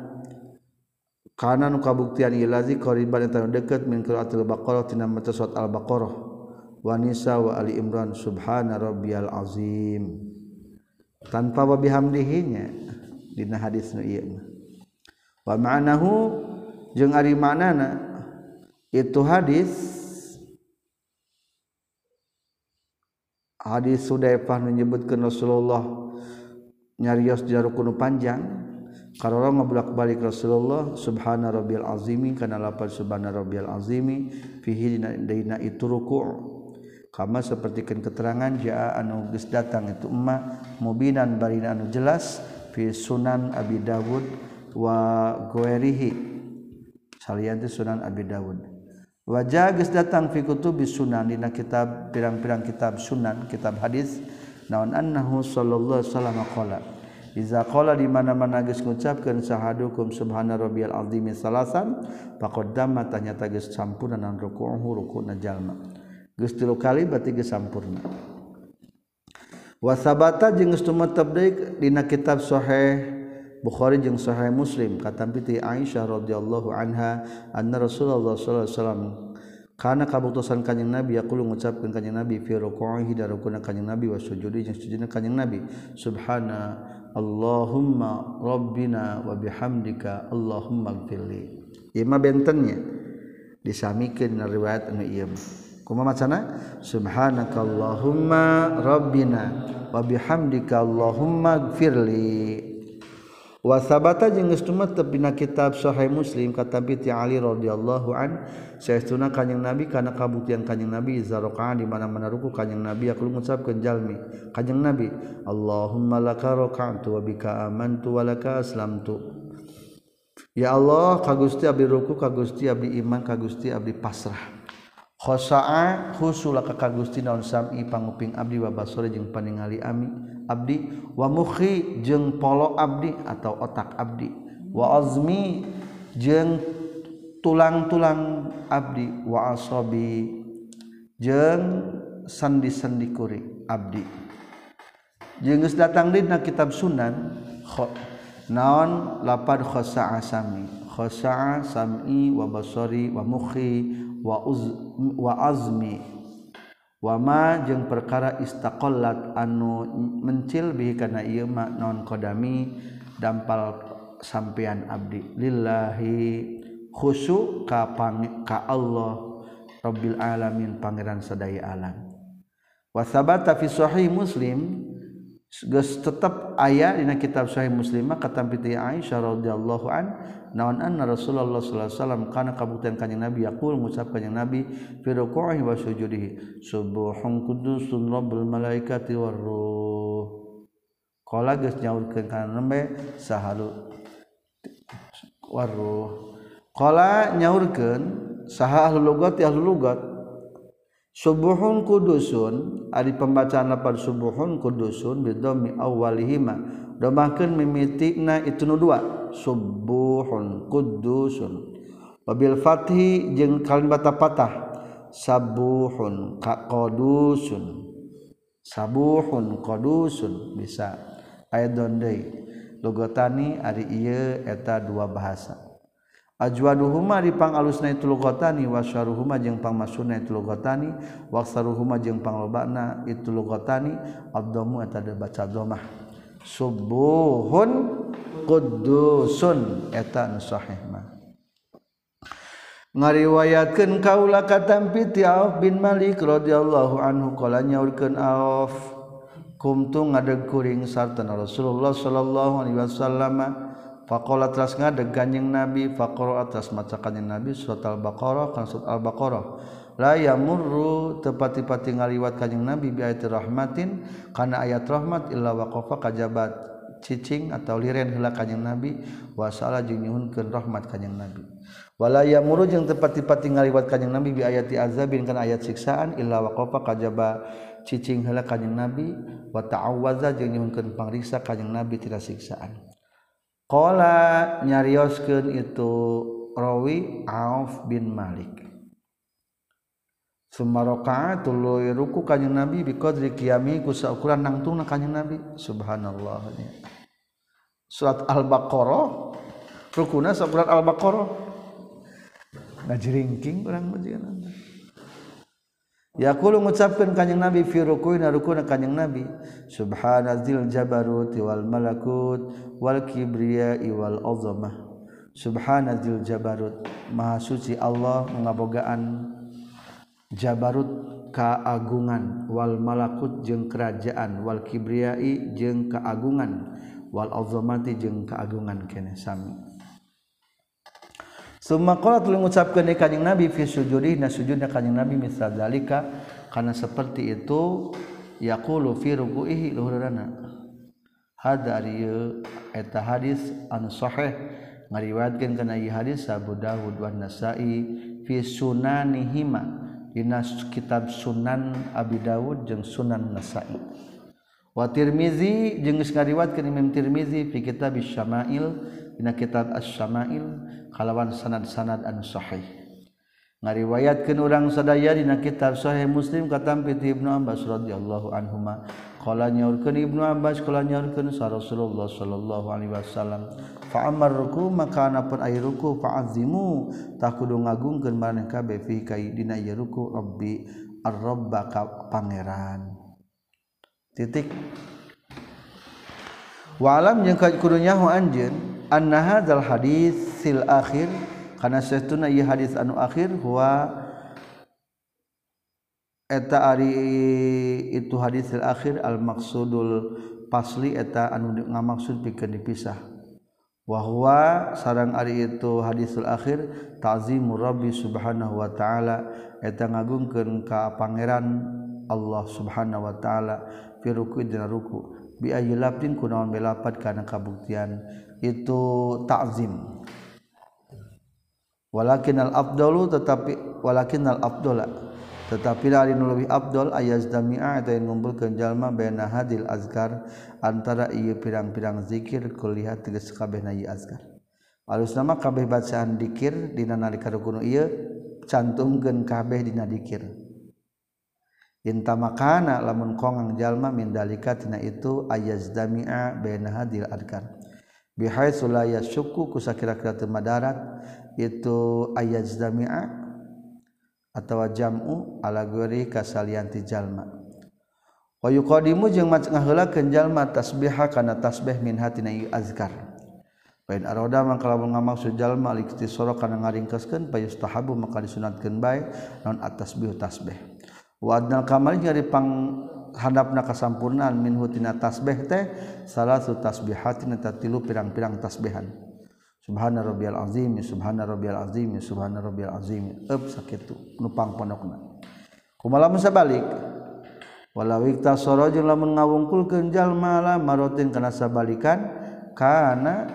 Speaker 1: kana nu kabuktian ieu lazi qariban eta deukeut min qiraatil baqarah tina maca surat al-baqarah wa nisa wa ali imran subhana rabbiyal azim. Tanpa wa bihamdihinya dina hadis nu ieu wa ma'nahu jeung ari maknana itu hadis. Hadis Sudaifah menyebutkan Rasulullah nyarios di rukun panjang. Karena ngabulak balik Rasulullah subhana rabbil azimi kana lapar subhana rabbil azimi fihi dina itu ruku' kama sapertikeun keterangan jaa anu geus datang itu emma mubinan barina anu jelas fi sunan Abi Dawud wa ghairihi. Salian sunan Abi Dawud wajah datang fi kutubi sunan dina kitab pirang-pirang kitab sunan kitab hadis naon annahu sallallahu alaihi wasallam qala iza qala di mana-mana geus ngucapkeun sahadukum subhana rabbiyal azimi salasan faqad damma tanyata geus sampurna naon ruku'uhu ruku'na jalma. Geus tilu kali berarti geus sampurna. Wasabata jeung geus tumetep deui dina kitab sahih Bukhari jeung Sahih Muslim kata piti Aisyah radhiyallahu anha anna Rasulullah sallallahu alaihi wasallam kana kabutusan kanjing Nabi yaqulu ngucapkeun kanjing Nabi fi ruku'ihi da rukuna kanjing Nabi wa sujudi jeung sujudna kanjing Nabi subhana Allahumma rabbina wa bihamdika Allahumma gfirli ieu mah bentennya disamikeun riwayat anu ieu kumaha macana subhanaka Allahumma rabbina wa bihamdika Allahumma gfirli wasabata jeung geus tumetep dina kitab sahih muslim kata bi ali radhiyallahu an saestuna kanjing nabi kana kabuktian kanjing nabi zaraqaan di mana-mana ruku kanjing nabi aku ngucapkeun jalmi. Kanjing nabi Allahumma laka raqantu wa bika amantu wa laka aslamtu. Ya Allah ka Gusti abdi ruku ka Gusti abdi iman ka Gusti abdi pasrah. khosaa husula ka Gusti naon sami panguping abdi wa basore jeung paningali ami abdi. Wa mukhi jeung polo abdi atau otak abdi. Wa azmi jeung tulang-tulang abdi. Wa asabi jeung sandi-sandi kuring abdi. Jeung geus datang dina kitab sunan naon lapad khosaa sami? Khosa'a sam'i wa basari wa mukhi wa uz, wa azmi. Wa ma jeung perkara istaqallat anu mencil bihi kana ieu ma naon qadami dampal sampean abdi. Lillahi khusu ka pang, ka Allah rabbil alamin pangeran sadaya alam. Wa sabata fi sahih muslim Geus tetap aya dina kitab Sahih Muslimah kata piti Aisyah radhiyallahu an naon anna Rasulullah sallallahu alaihi wasallam kana kabuktian kanjing Nabi yaqul ngucap kanjing Nabi fi ruku'ihi wa sujudihi subuhun qudusun rabbul malaikati war ruh. Qala geus nyaurkeun kana nembe sahalu war ruh. Qala nyaurkeun saha ahli lugat ahli lugat subuhun kudusun ari pembacaan lapar subuhun kudusun bidomi awalihima. Domahkan mimitikna itu nu dua subuhun kudusun. Wabil fathi jeung kalimat patah sabuhun kakodusun. Sabuhun kodusun bisa. Ayat dondei logotani ari iya eta dua bahasa. ajwaduhuma dipang alusna itu lughatani wasyaruhuma jeung pangmasuna itu lughatani waksaruhuma jeung panglobana itu lughatani abdamu eta baca domah. Subuhun qudusun eta nu sahih mah. Ngariwayatkeun kaula katampiti Auf bin Malik radhiyallahu anhu qala nyaurkeun Auf kumtu ngadeg kuring sarta Rasulullah sallallahu alaihi wasallam Fakola teras ngadeg ganjeng Nabi fakoro atas maca kanjing Nabi surat al-baqarah kan surat al-baqarah. La yamurru tepati-pati ngaliwat kanjing Nabi bi ayat rahmatin kana ayat rahmat illa waqafa kajabat cicing atau liren heula kanjing Nabi wa sala jeung nyuhunkeun rahmat kanjing Nabi. Wala yamurru jeung tepati-pati ngaliwat kanjing Nabi bi ayati azabin kana ayat siksaan illa waqafa kajaba cicing heula kanjing Nabi wa ta'awwaza jeung nyuhunkeun pangriksa kanjing Nabi tina siksaan. Qala nyarioskeun itu rawi Auf bin Malik. Sumaroka raka'atul ruku kanjeng Nabi bi qadri qiyami ku saukuran nangtungna kanjeng Nabi. Subhanallah. Surat Al-Baqarah rukuna saukuran Al-Baqarah. Ngaji ringking urang majikan. yakulu ngucapkan kanyang nabi fi rukuina rukuna kanyang nabi. Subhanazil jabarut wal malakut wal kibriya wal azamah. Subhanazil jabarut. Maha suci Allah mengabogaan jabarut keagungan wal malakut jeung kerajaan wal kibriyai jeung keagungan wal azamati jeung keagungan kene sami. Suma qala tuluy ngucapkeun deui kanjing Nabi fi sujudi na sujudna kanjing Nabi misal dalika karena seperti itu yaqulu fi ruku'ihi luhurana. Hada ari eta hadis anu sahih ngariwayatkeun kana ieu hadis Abu Dawud wa Nasa'i fi sunanihima dina kitab Sunan Abi Dawud jeung Sunan Nasa'i. Wa Tirmizi jeung geus ngariwayatkeun Imam Tirmizi fi kitab Syama'il dina kitab Asy-Syama'il kalawan sanad-sanad anu sahih. Ngariwayatkeun urang sadaya dina kitab sahih Muslim katam ti Ibnu Abbas radhiyallahu anhuma. Qala nyaurkeun Ibnu Abbas qala nyaurkeun sa Rasulullah sallallahu alaihi wasallam fa amarruku maka anapun ai ruku fa'azimu tah kudu ngagungkeun maneh kabeh fi kai dina ieu ruku Rabbi ar-rabba pangeran. Titik. Wa alam jeung kudunya anjeun anna hadzal hadis sil akhir karena setuna ieu hadis anu akhir huwa eta ari itu hadis sil akhir al maqsudul pasli eta anu ngamaksud pikeun dipisah. Wa huwa sareng ari itu hadisul akhir ta'zimu rabbi subhanahu wa ta'ala eta ngagungkeun ka pangeran Allah subhanahu wa ta'ala fi ruku dina ruku. Bi ayyi lafdin kunaon belapat kana kabuktian itu ta'zim. Walakin al afdalu tetapi walakin al afdala tetapi lari nuluwi afdal ayaz dami'a ada yang ngumpulkeun jalma baina hadil azkar antara ieu pirang-pirang zikir kuliah tilis kabeh na ieu azkar. Alus nama kabeh bacaan dikir dina nalika rukun ieu cantumkeun kabeh dina dikir. Inta makana lamun kongang jalma mindalika tina itu ayaz dami'a baina hadil azkar. bihai sulaya syuku kusa kira-kira temadarat itu ayat jami'a atau jam'u ala gori kasalian tijalma wa yuqadimu jeung ngaheulakeun jalma tasbihah kana tasbih min hatina azkar. Pain aroda mangkala ngamaksud jalma liktisoro kana ngaringkeskeun payustahabu maka disunatkeun bae non atasbih tasbih. Wa adnal kamal jeung pang hadapna kasampurnaan minhu tina tasbih teh salah satu tasbihatin eta tilu pirang-pirang tasbihan. Subhana rabbiyal azim subhana rabbiyal azim subhana rabbiyal azim. Eup sakitu nupang pondokna. Kumaha mun sabalik? Walau iktasara jeung lamun ngawungkulkeun jalma la marotin kana sabalikan kana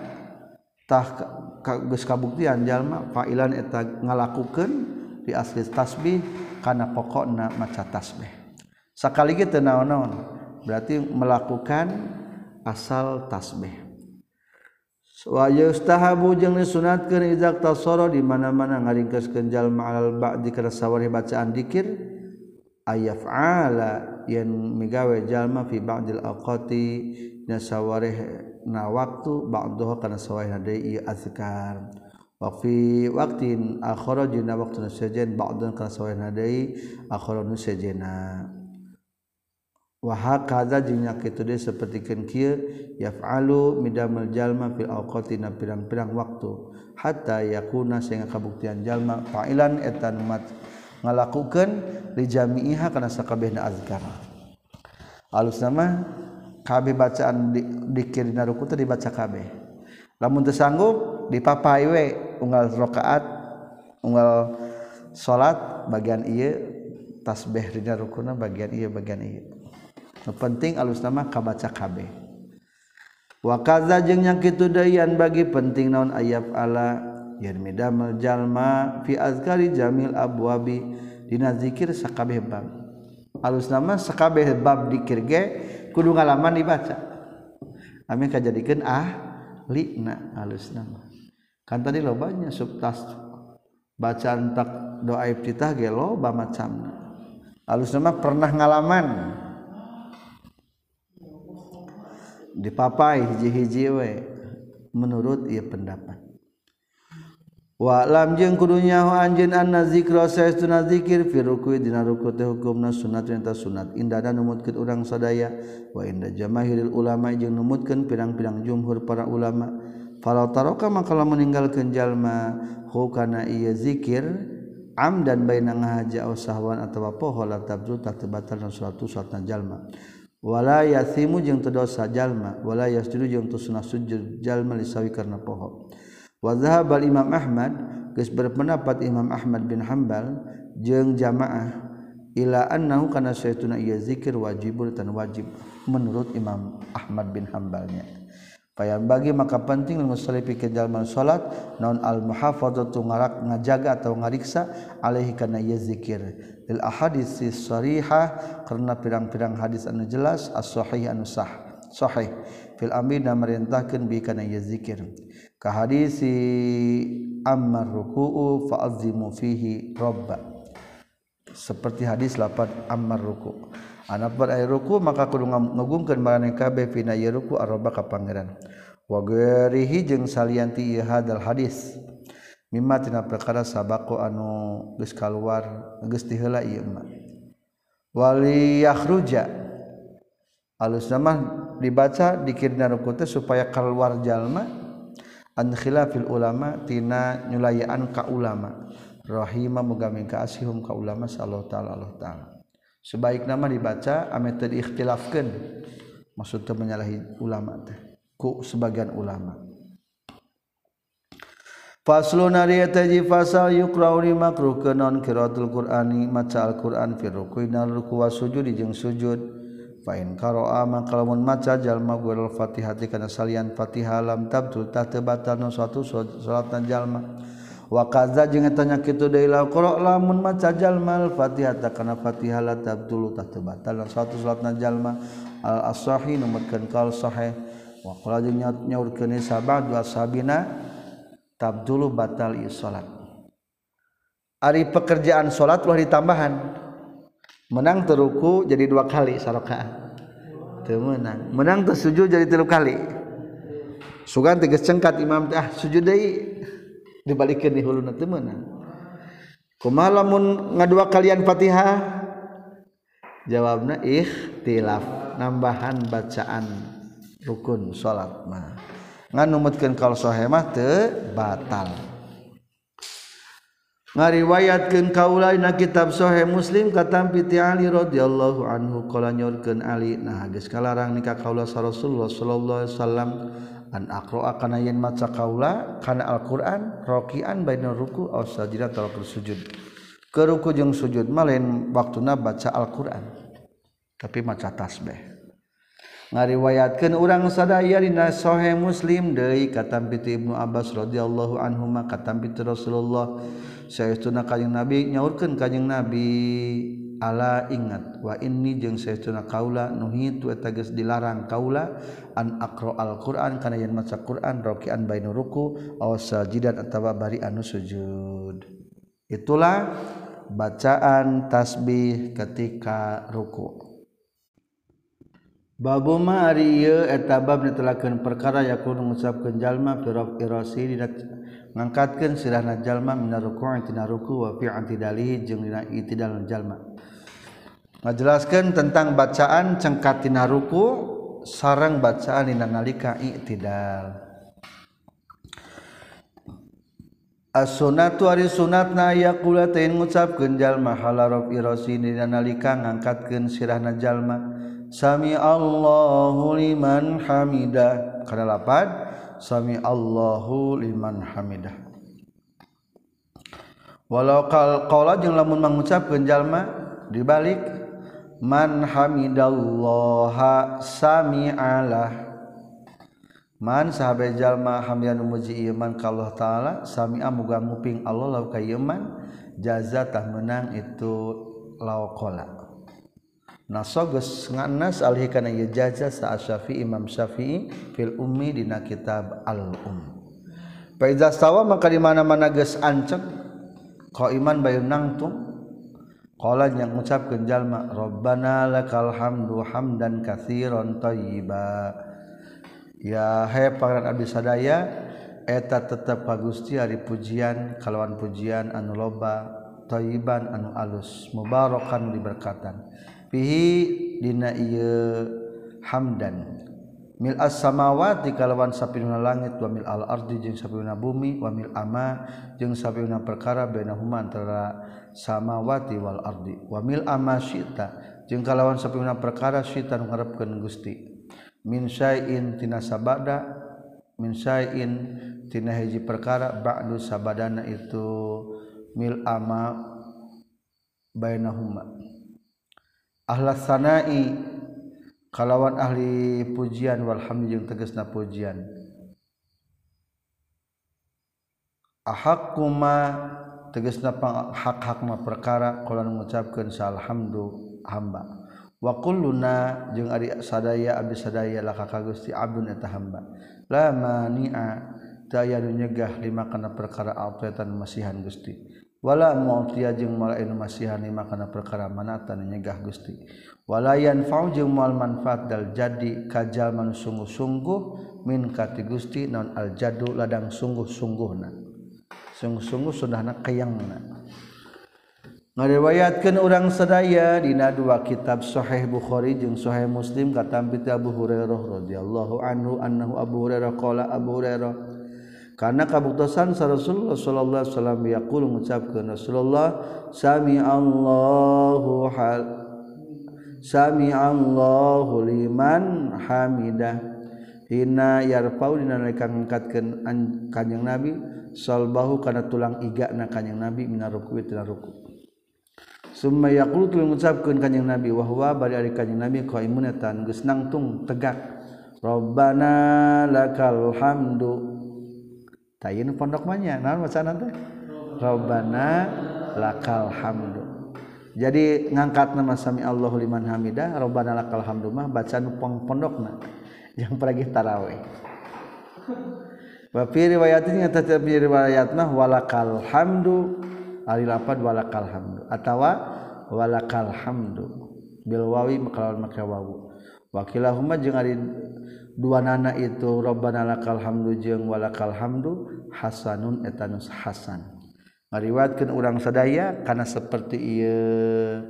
Speaker 1: tah geus kabuktian jalma fa'ilan eta ngalakukeun di asli tasbih kana pokokna maca tasbih. sekali gitu naon-naon? Berarti melakukan asal tasbih. Wa yustahabu jeung disunatkeun izak tasara di mana-mana ngaringkeuskeun jalma alal ba'di kana sawari bacaan dikir ayaf'ala yen migawe jalma fi ba'dil awqati na sawari na waktu ba'daha kana sawari deui azkar. Wa fi waqtin akhara dina waktu sajen ba'dan kana sawari deui akhara nu sajena Wah kaza jingnya itu dia seperti kia yafalu midamel jalma fil awqatina pirang-pirang waktu. Hatta yakuna sehingga kabuktian jalma fa'ilan etan mat ngalakukan lijami'iha kana sakabehna azkar. Alus nama kabeh bacaan dikir di dina ruku teh dibaca kabeh. Lamun teu sanggup dipapai we unggal rakaat unggal salat bagian ieu tasbih dina rukuna bagian ieu bagian ieu. penting alus nama kabaca KB. Wakaza jeung nyakitu dayan bagi penting naon ayab ala yen midamel jalma fi azkari jamil abwabi dina zikir sakabeh bab. Alus nama sakabeh bab dikir ge kudu ngalaman dibaca. Amin kajadikeun ah lina alus nama. Kan tadi lobanya subtas bacaan tak doa iftitah ge loba macamna. Alus nama pernah ngalaman. dipapai hiji-hiji we menurut ia pendapat. Walam jeung kudunya anjeun anna zikra saestuna zikir fi rukui dina ruku teh hukumna sunat eta sunat. Inda dan numutkeun urang sadaya wa inda jamaahiril ulama jeung numutkeun pirang-pirang jumhur para ulama. Falau taroka maka lamun meninggalkeun jalma hu kana ieu zikir amdan baina ngahaja usahwan atawa poho la tabdu tak tebatal salat jalma. wala yasimu jeung teu dosa jalma wala yasjudu jeung teu sunah sujud jalma lisawi karena poho. Wa dhahaba imam ahmad geus berpendapat imam ahmad bin hambal jeung jamaah ila annahu kana saytuna ieu zikir wajibul tan wajib menurut imam ahmad bin hambalnya payah bagi maka penting musalli pikeun jalma salat naon al muhafadzatu ngarak ngajaga atau ngariksa alaihi kana ieu zikir. Lil ahadits sharihah karena pirang-pirang hadis anu jelas as-sahih anu sah sahih. Fil amri dan merintahkeun bi kana ieu zikir. Ka hadisi ammar ruku'u fa'azimu fihi robba seperti hadis lapan ammar ruku' anak berairuku maka kudu ngagungkeun maraneh kabeh pina yeruku arba ka pangeran. Wa ghairihi jeung salianti ieu hadal hadis. Mimma tina perkara sabako anu geus kaluar geus diheula ieu mah. Wali yakhruja. Alus mah dibaca dikirna ruku teh supaya keluar jalma an khilafil ulama tina nyulayaan ka ulama. Rahimah muga mingka asihum ka ulama sallallahu taala Allah taala. sebaik nama dibaca ame tadi ikhtilafkan maksudnya menyalahi ulama teh ku sebagian ulama. Faslun ari eta ji fasal yuqra'u li makruh non qiraatul Qur'ani maca Al-Qur'an fi ruku'i dan ruku' sujud jeung sujud. Fa in qara'a maka lamun maca jalma gurul Fatihah kana salian Fatihah lam tabtul tah teu batal nu suatu salatna jalma. wakaza jeung etanya kitu deui la qura lamun maca jalma al-fatihah kana fatihah la tabtulu tah teu batal. Suatu salatna jalma al-asahi numutkeun kal sahih. Wa qala jeung nyaurkeun sabah dua sabina tabtulu batal ieu salat. Ari pekerjaan salat ulah ditambahan. Menang teruku jadi dua kali sarakaat teu menang. Menang teu sujud jadi tilu kali. Sugan tegas cengkat imam teh ah sujud deui dibalikin di hulu nanti menang kumalamun ngadua kalian fatihah? Jawabnya ikhtilaf. Nambahan bacaan rukun sholat mah. Nganumutkan kalau sohemah te batal. Ngariwayatkan kaulaina kitab sohe muslim katam piti Ali radhiyallahu anhu kala nyorkeun Ali. Nah geus kalarang nikah kaula Rasulullah sallallahu alaihi wasallam. an aqra kana yen maca kaula kana Alquran rakian baina ruku aw sajdah atau sujud. Ke ruku jeung sujud malen waktuna baca Alquran. Tapi maca tasbih. Ngariwayatkeun urang sadaya dina sahih muslim deui katam piti ibnu abbas radhiyallahu anhu ma katam piti rasulullah. Saytuna kanjing nabi nyaurkeun kanjing nabi. ala ingat wa ini jeung saestuna kaula nuhitu eta geus dilarang kaula an aqra alquran kana yen maca Quran rakian bainu ruku aw sajidan atawa bari anu sujud. Itulah bacaan tasbih ketika ruku. Babu ma ari ieu eta bab netelakeun perkara yakun ngucapkeun jalma fi raf irasi dina ngangkatkeun sirahna jalma minar ruku' tina ruku' wa fi antidalihi jeung dina itidal jalma. ngajelaskan tentang bacaan cengkatina ruku sarang bacaan dina nalika i'tidal. As-sunatu ari sunatna yaqula ta'in ngucapkeun jalma halaraf irasi dina nalika ngangkatkeun sirahna jalma. Sami Allahu liman hamidah. Kana lapad sami Allahu liman hamidah. Walau kal qala jeung lamun mangucapkeun jalma dibalik man hamidallaha sami'alah. Man sahabat jalma hamdan muji iman ka Allah ta'ala sami'a muga nguping Allah lau ka iman jaza tah menang itu lau kola nasogus nganas alih kana ieu jaza sa syafi'i imam syafi'i fil ummi dina kitab al um Faiza stawa maka di mana-mana geus ancep qaiman bayu nangtung Qala yang mengucapkan jalma Rabbana lakal hamdu hamdan katsiran thayyiba. Ya hai pangeran abdi sadaya eta tetep ka Gusti ari pujian kalawan pujian anu loba thayyiban anu alus mubarakan diberkatan. Fihi dina ieu hamdan mil as samawati kalawan sapiruna langit wa mil al ardi jeung sapiruna bumi wa mil ama jeung sapiruna perkara bainahuma antara samawati wal ardi. Wa wamil amasita jeung kalawan sapina perkara syita nu ngarepkeun Gusti. Min syai'in tina sabada min syai'in tina hiji perkara ba'du sabadana itu mil ama bainahuma. Ahlas sanai kalawan ahli pujian walhamdi jeung tegasna pujian. Ahakuma tegasna hak-hak ma perkara kala mengucapkeun salhamdu hamba. Wa kulluna jeung ari sadaya abdi sadaya laka ka Gusti abdun eta hamba. La mani'a daya nyegah lima kana perkara alfatan masihan Gusti. Wala mu'tiya jeung malain masihan lima kana perkara manatan nyegah Gusti. Walayan faujung mual manfaat dal jadi kajal man sungguh-sungguh min kati Gusti non al jadu ladang sungguh-sungguhna sungguh-sungguh sunahna kayangna ngariwayatkeun urang sadaya dina dua kitab Sahih Bukhari jeung Sahih Muslim katampi Abu Hurairah radhiyallahu anhu annahu Abu Hurairah qala Abu Hurairah karena kabuktosan sa Rasulullah sallallahu alaihi wasallam yaqul ngucapkeun Rasulullah sami Allahu hal sami Allahu liman hamidah. Hina yarfau dina nalika ngangkatkeun kanjeng Nabi. salbahu kana tulang iga na kanyang nabi minar rukui tina ruku. Summa yaqulu tuluy ngucapkeun kanjing nabi wa huwa bari ari kanjing nabi qaimun tan geus nangtung tegak. Rabbana lakal hamdu. Tayin pondok manya naon macanan teh? Rabbana lakal hamdu. Jadi ngangkat nama sami Allahu liman hamidah rabbana lakal hamdu mah bacaan pondokna yang pergi tarawih. Bafi riwayatnya tetap riwayat mah walakal hamdu. Ari lapad walakal hamdu. Atawa walakal hamdu. Bil wawi kalawan make wawu. Wakilahuma jeung ari dua nana itu robbana lakal hamdu jeung walakal hamdu hasanun etanus hasan. Ngariwatkeun urang sadaya kana seperti ieu.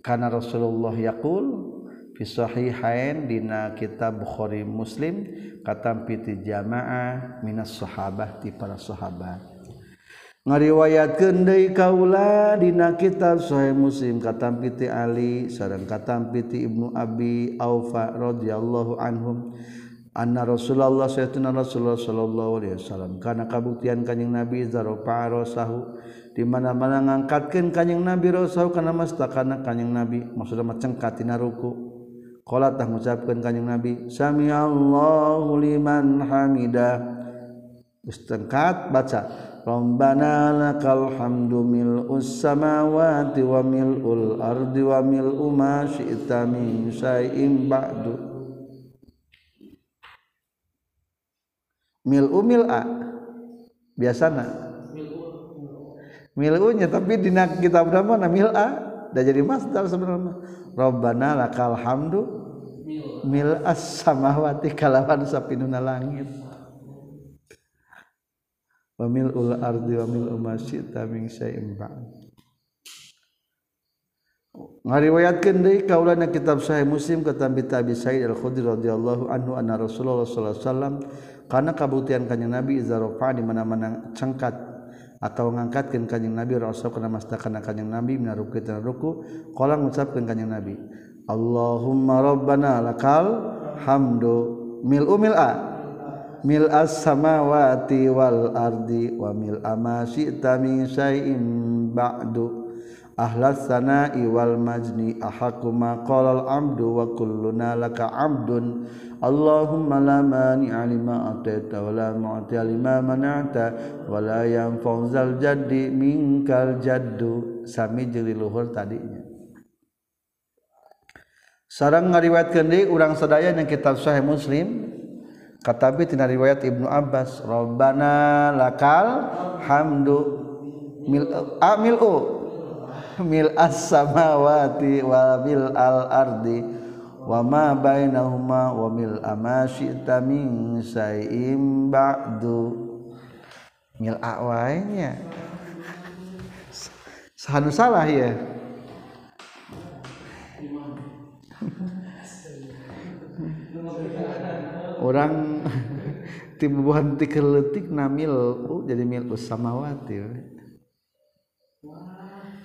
Speaker 1: Kana Rasulullah yaqul Fisahihain dina kitab Bukhari Muslim katampi ti jamaah minas sahabah ti para sahabat. Ngariwayatkeun deui kaula dina kitab Sahih Muslim katampi ti Ali sareng katampi ti Ibnu Abi Aufa radhiyallahu anhum anna Rasulullah sayyidina Rasulullah sallallahu alaihi wasallam kana kabuktian kanjing Nabi zarofa rasahu di mana-mana ngangkatkeun kanjing Nabi rasahu kana mastakana kanjing Nabi maksudna cengkat macengkatina ruku' qala tah ngucapkeun kanjing Nabi sami Allahu liman hamidah geus baca Rabbana lakal hamdu mil'us samawati wa mil'ul ardi wa mil'u ma syi'ta min syai'in ba'du. Mil'u mil'a biasana. Mil'unya tapi di kitab mana mil'a dah jadi masdar sebenarnya Robbana lakal hamdu mil as samawati kalawan sapinuna langit. Wa mil ul ardi wa mil umasyita min syai'in ba'd. Ngariwayatkeun deui kaula na kitab sahih muslim kata bi tabi sa'id al khudri radhiyallahu anhu anna rasulullah sallallahu alaihi wasallam kana kabuktian kanjeng nabi iza rafa di mana-mana cengkat atau ngangkatkan kanjeng nabi rasul kana mastakan kanjeng nabi min ruku dan ruku qala ngucapkeun kanyang nabi. Allahumma rabbana lakal hamdu. Mil umil a. Mil as samawati wal ardi wa mil amasi min syai'in ba'du. ahlas sana iwal majni ahakuma qalal amdu wa kulluna laka amdun Allahumma la mani'a lima atayta wa la mu'tiya lima mana'ta wa la yanfa'u zal jaddi minkal jaddu. Sami jeung luhur tadinya. Sareng ngariwayatkeun deui urang sadaya yang kitab sahih muslim. Katabi tina riwayat Ibnu Abbas rabbana lakal hamdu. Mil amil u. mil as samawati wa mil al ardi wa ma bainahuma wa mil ama syi'ta min syai'in ba'du. Mil awainya sahanu salah ya? Orang tibuhan tikeletik namil uh, jadi mil usamawati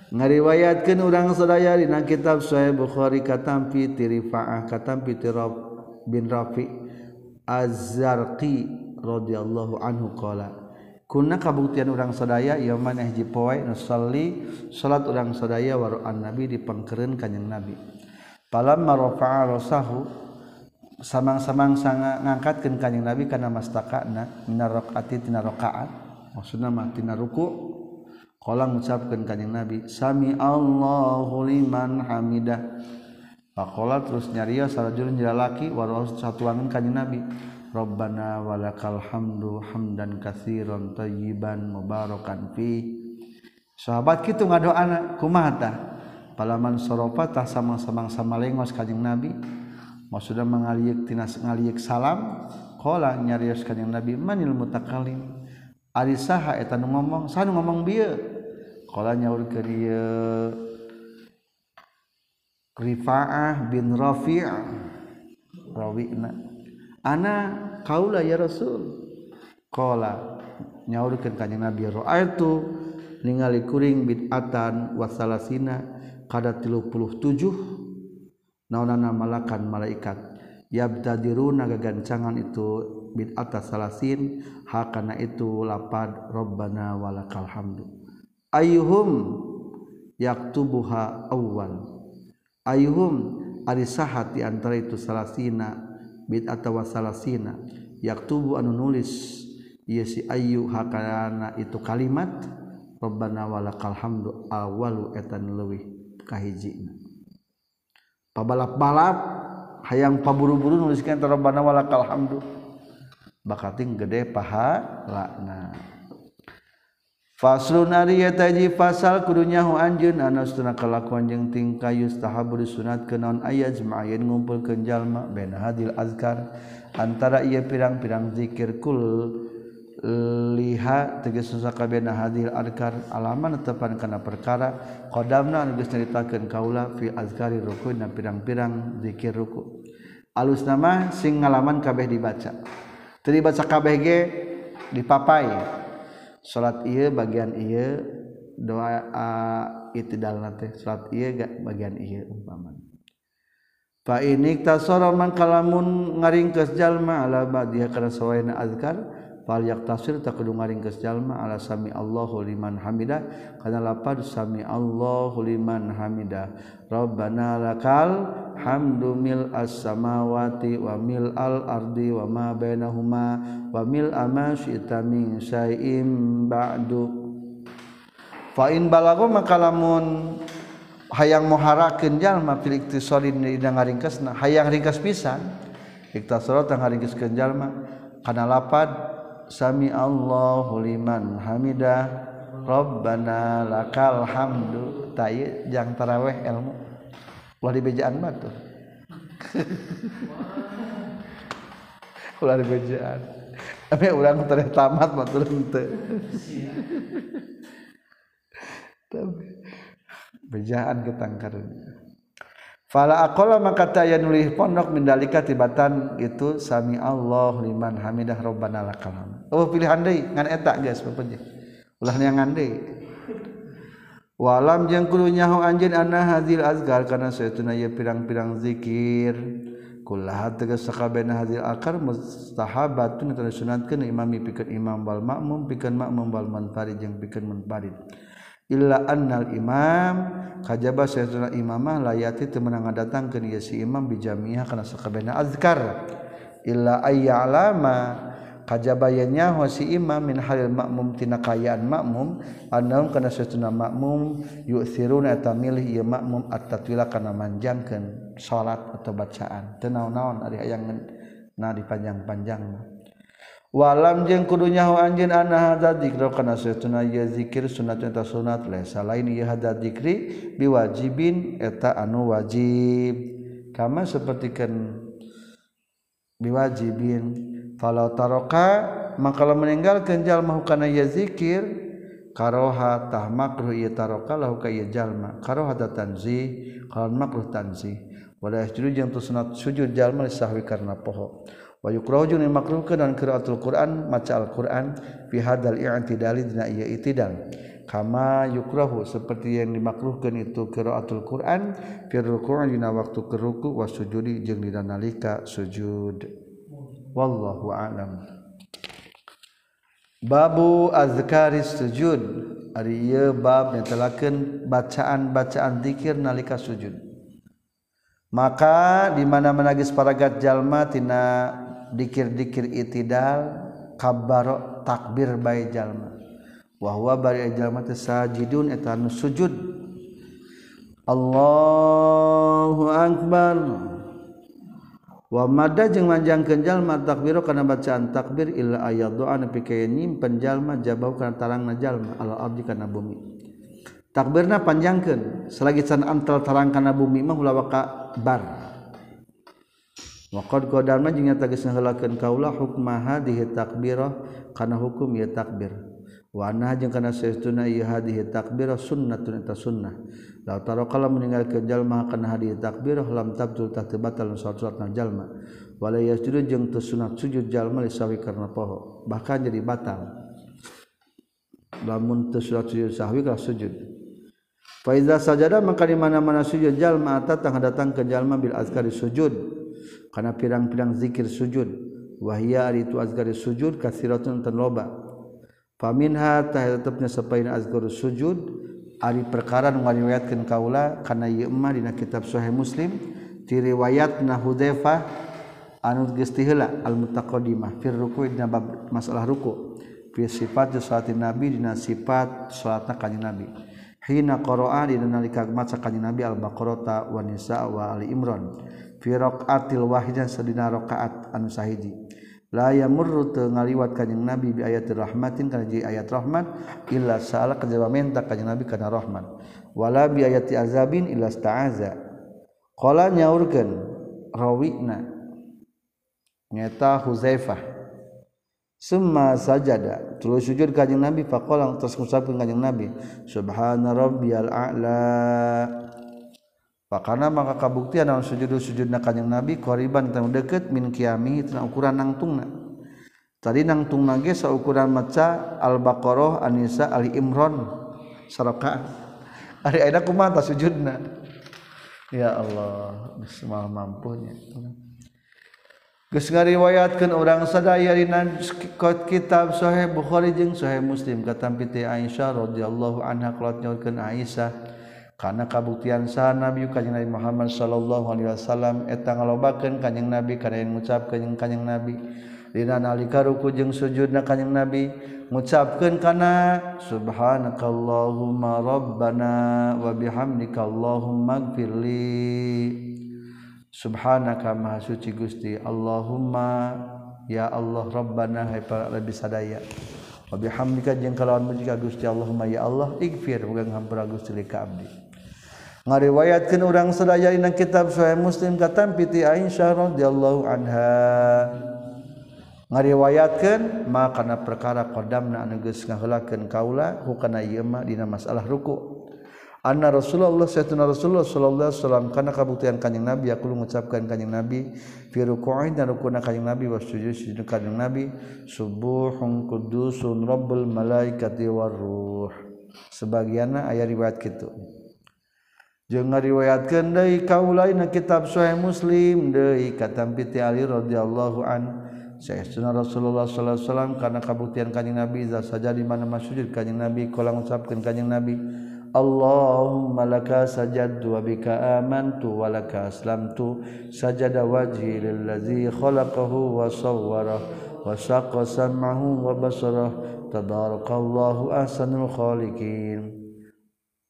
Speaker 1: ngariwayatkan urang sedaya dina kitab Sahih Bukhari katampi ti Rifa'ah katampi ti bin Rafi Az-Zarqi radhiyallahu anhu qala kunna kabuktian urang sadaya ieu maneh hiji poe nusalli salat urang sadaya waruan nabi dipengkereun kanjing nabi. Palam marafa'a rasahu samang-samang sanga ngangkatkeun kanjing nabi kana mastakana minar rakaati tina rakaat maksudna mah tina ruku' kolang mengucapkan kanyang nabi sami Allahu liman hamidah. Pakola terus nyaria sarajulun jalaki walau satuangan kanyang nabi. Rabbana walakal hamdu hamdan kathiran tayyiban mubarakan fi sahabat kita ngadoana kumata palaman soropa tah samang-samang sama lengos kanyang nabi. Maksudnya mengaliek tinas ngaliek salam? Kola nyarios kanyang nabi manil mutakalim Ari saha etan ngomong san ngomong bieu qala nyaurkeun ieu Rifaah bin Rafi' rawina. Ana kaula ya Rasul. Qala nyaurkeun ka Nabi ra'aitu ningali kuring bid'atan wasalasina kada 37 naonana malakan malaikat. Yabtadiruna gagancangan itu bin atas salasin hakana itu lapad Robbana walakal hamdu. Ayuhum yaktubuha awal ayuhum ari sahat di antara itu salasina bid'ata atawa salasina. Yaktubu anu nulis ieu si ayu hakana itu kalimat Robbana walakal hamdu awalu etan leuwih kahiji pabalap-balap hayang paburu-buru nuliskan Robbana walakal hamdu. bakal ting gede paha lakna ari pasal kudunya anjun anjeun anustuna kalakuan jeung tingkah yustahabu disunat kenaon aya jma'in ngumpulkeun jalma ben hadil azkar. Antara ia pirang-pirang zikir kul liha tegas susah kabehna hadil azkar alaman tepan karena perkara qdamna anu geus kaula fi azkari ruku na pirang-pirang dzikir ruku. Alus nama sing ngalaman kabeh dibaca. tadi baca KBG dipapai. Salat iya bagian iya doa itidal nanti. Salat iya gak bagian iya umpama. Fa ini tasorol man kalamun ngaringkeus jalma ala badia kana sawaina azkar yak tafsir tak kudu ngaringkeus jalma ala sami Allahu liman hamida kana lapad sami Allahu liman hamida Rabbana lakal hamdu mil as-samawati wa mil al-ardi wa ma bainahuma wa mil ama syi'ta min syai'im ba'du. Fa in balago maka lamun hayang moharakeun jalma fil iktisarin dina ngaringkesna hayang ringkes pisan iktasara tang ngaringkeskeun jalma kana lapad sami Allahu liman hamidah. Rabbana lakal hamdu. Tayu jang taraweh ilmu. Ulah di bejaan batu ulah di bejaan. Tapi ulang tereh tamat mah tuh teu tapi bejaan ketangkaran Fala aqala maka taya nulih pondok mindalika tibatan itu sami Allah liman hamidah robbana lakal hamd. Oh pilihan deui ngan eta geus bapak Ulah neangan deui. Walam jeung kudu nyaho anjeun anna hadil azkar kana saytuna ye pirang-pirang zikir. Kullaha tegas sakabena hadil akar mustahabatun eta sunatkeun imami pikeun imam wal makmum pikeun makmum wal munfarid jeung pikeun munfarid. illa annal imam kajaba sayyiduna imamah layati temenang datang ke si imam bijamiah kana sakabena azkar. Illa ayya'lama kajabayanya ho si imam min halil makmum tina kayaan makmum annahum kana sayyiduna makmum yu'thiruna eta milih ieu makmum at-tatwila kana manjangkeun salat atau bacaan. Teu naon-naon ari hayang na dipanjang-panjang mah. walam jeung kudunyahu anjin anna hadza dzikra kana sunna ya dzikir sunat eta sunat laisa lain ieu hadza dzikri biwajibin eta anu wajib. Kama sapertikeun biwajibin falau taroka maka lamun meninggalkeun jalma kana ya dzikir karoha tah makruh ieu taroka lahu ka ieu jalma karoha tanzi kalau makruh tanzi wala yasjudu jeung sunat sujud jalma sahwi karena poho. Wayukrohjun yang makruhkan dan kiraatul Quran maca Al-Quran fi hadal i'tidali dina iya itidal kama yukrohu seperti yang dimakruhkan itu kiraatul Quran fi ruku' dina waktu keruku was sujudi jeung dina nalika sujud. Wallahu a'lam. Babu azkaris sujud. Ari ieu bab netelakeun bacaan-bacaan zikir nalika sujud. Maka di mana menagis paragat jalma tina dikir-dikir itidal kabaro takbir bayi jalma. Wahwa bari e jalma teh sajidun eta nu sujud. Allahu akbar. Wa madda jeung manjangkeun jalma takbir kana bacaan takbir illa ayat doa nepi ka nyimpen jalma jabau kana tarangna jalma ala abdi kana bumi. Takbirna panjangkeun. Selagi can antal tarang kana bumi mah ulah bar. Waqad qadarna jeung nyata geus ngahelakeun kaula hukmaha di takbirah kana hukum ieu takbir. Wa anna jeung kana saestuna ieu hadihi takbirah sunnatun eta sunnah. La tarakala meninggalkeun jalma kana hadihi takbirah lam tabtul tah teu batal salat-salatna jalma. Wala yasjudu jeung teu sunat sujud jalma li sahwi karena poho. Bahkan jadi batal. Lamun teu sunat sujud sahwi ka sujud. Fa iza sajada maka di mana-mana sujud jalma atat datang ke jalma bil azkari sujud. karena pirang-pirang zikir sujud. Wahia ari itu azkar sujud kasiratun tan loba faminha tah tetepnya sapain azkar sujud. Ari perkara nu ngariwayatkeun kaula kana ieu emah dina kitab sahih muslim ti riwayatna hudzaifah anu geus tiheula al mutaqaddimah fir ruku' dina bab masalah ruku' fi sifat salat nabi dina sifat salatna kanjeng nabi. Hina qara'a dina nalika maca kanjeng nabi al-baqarah wa nisa wa ali imran. firaqatil wahidah sadina rakaat anu sahiji. La yamurru teu ngaliwat kanjing nabi bi ayatir rahmatin kana jadi ayat rahmat illa sala kajaba menta kanjing nabi kana rahmat. Wala bi ayati azabin illa sta'aza. Qala nyaurkeun rawina nyata huzaifah. Summa sajada tuluy sujud kanjing nabi faqala terus ngucapkeun kanjing nabi subhana rabbiyal a'la. Pakana maka kabuktian naon sujud sujud kanyang Nabi koriban tanu deket min kiami tina ukuran nangtungna. Tadi nangtung nage saukuran maca Al-Baqarah, An-Nisa, Ali Imran sarakaan. Ari ayeuna kumaha sujudna? Ya Allah, bismillah mampunya. Geus ngariwayatkeun urang sadaya dina kitab Sahih Bukhari jeung Sahih Muslim katampi Aisyah radhiyallahu anha kalat nyaurkeun Aisyah karena kabuktian sah nabi kanyang Nabi Muhammad Shallallahu Alaihi Wasallam etang ngalobakan kanyang nabi karena yang ngucap kanyang kanyang nabi. Dina nalika ruku jeung sujudna kanyang nabi ngucapkeun kana subhanakallahumma rabbana wa bihamdika allahumma gfirli subhanaka maha suci gusti allahumma ya allah rabbana hai para lebih sadaya. Wa bihamdika jeung kalawan muji gusti allahumma ya allah igfir muga ngampura gusti li ka abdi. ngariwayatkan orang sedaya dina kitab Sahih Muslim katam piti Aisyah radhiyallahu anha. Ngariwayatkan maka kana perkara qadamna anu geus ngaheulakeun kaula hukana ieu mah dina masalah ruku. Anna Rasulullah sayyidina Rasulullah sallallahu alaihi wasallam kana kabuktian kanjing Nabi? Aku mengucapkan kanjing Nabi fi ruku'in dan rukuna kanjing Nabi wa sujud sujud kanjing Nabi subuhun qudusun rabbul malaikati waruh sebagianna aya riwayat kitu. jeung ngariwayatkeun deui kaulaina kitab sahih muslim deui katam piti ali radhiyallahu an. Sayyidina Rasulullah sallallahu alaihi wasallam kana kabuktian kanjing Nabi za saja di mana masjid kanjing Nabi kala ngucapkeun kanjing Nabi. Allahumma laka sajadtu wa bika amantu wa laka aslamtu. Sajada wajhi lillazi khalaqahu wa sawwarahu wa saqa sam'ahu wa basarahu tabarakallahu ahsanul khaliqin.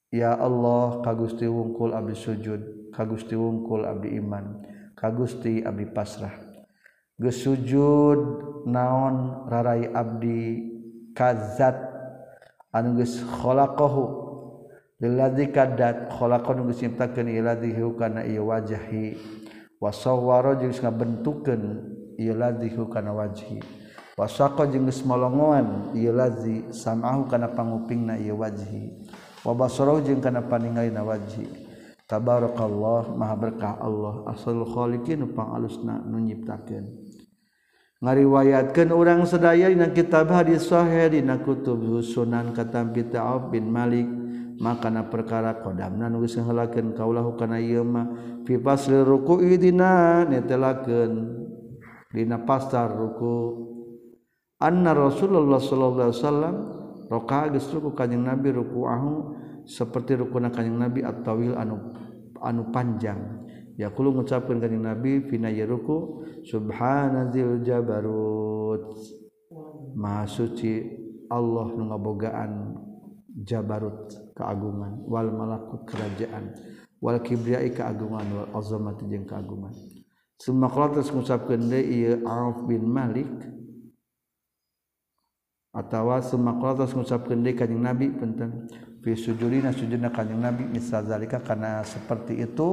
Speaker 1: ya Allah ka Gusti wungkul Abdi sujud ka Gusti wungkul Abdi iman ka Gusti Abdi pasrah. Gesujud naon rarai Abdi kazat anu geus khalaqahu. Lilladzi kadat khalaqan geus nyiptakeun illadzi hu kana ieu wajhi. Wa sawwara jeung geus ngabentukeun ieu ladzi hu kana wajhi. Wasaqa jeung geus molongoan ieu ladzi sam'ahu kana pangupingna ieu wajhi. wabasoroh jeung kana paningali na wajhi. Tabarakallah maha berkah Allah. Asalul khaliqin pangalusna nu nyiptakeun. Ngariwayatkan orang sedaya dina kitab hadis sahih dina kutub sunan katampi ta'ab bin malik. Makana perkara qadamna nu geus ngahalakeun kaulahu kana ieu mah fi fasli ruku'i dina netelakeun. Dina pasar ruku. Anna rasulullah sallallahu alaihi wasallam roka gestruku kanyang nabi rukuahu seperti rukuna kanyang nabi at-tawil anu anu panjang. Yaqulu ngucapkeun kanjing nabi fina yaruku subhanazil jabarut. Maha suci Allah nu ngabogaan jabarut keagungan wal malakut kerajaan wal kibriai keagungan wal azamati jeung keagungan. Summa qala terus ngucapkeun deui Auf bin Malik atawa sumakotos ngucapkan deui kanjing nabi penting fi sujudina sujudna kanjing nabi. Misal zalika karena seperti itu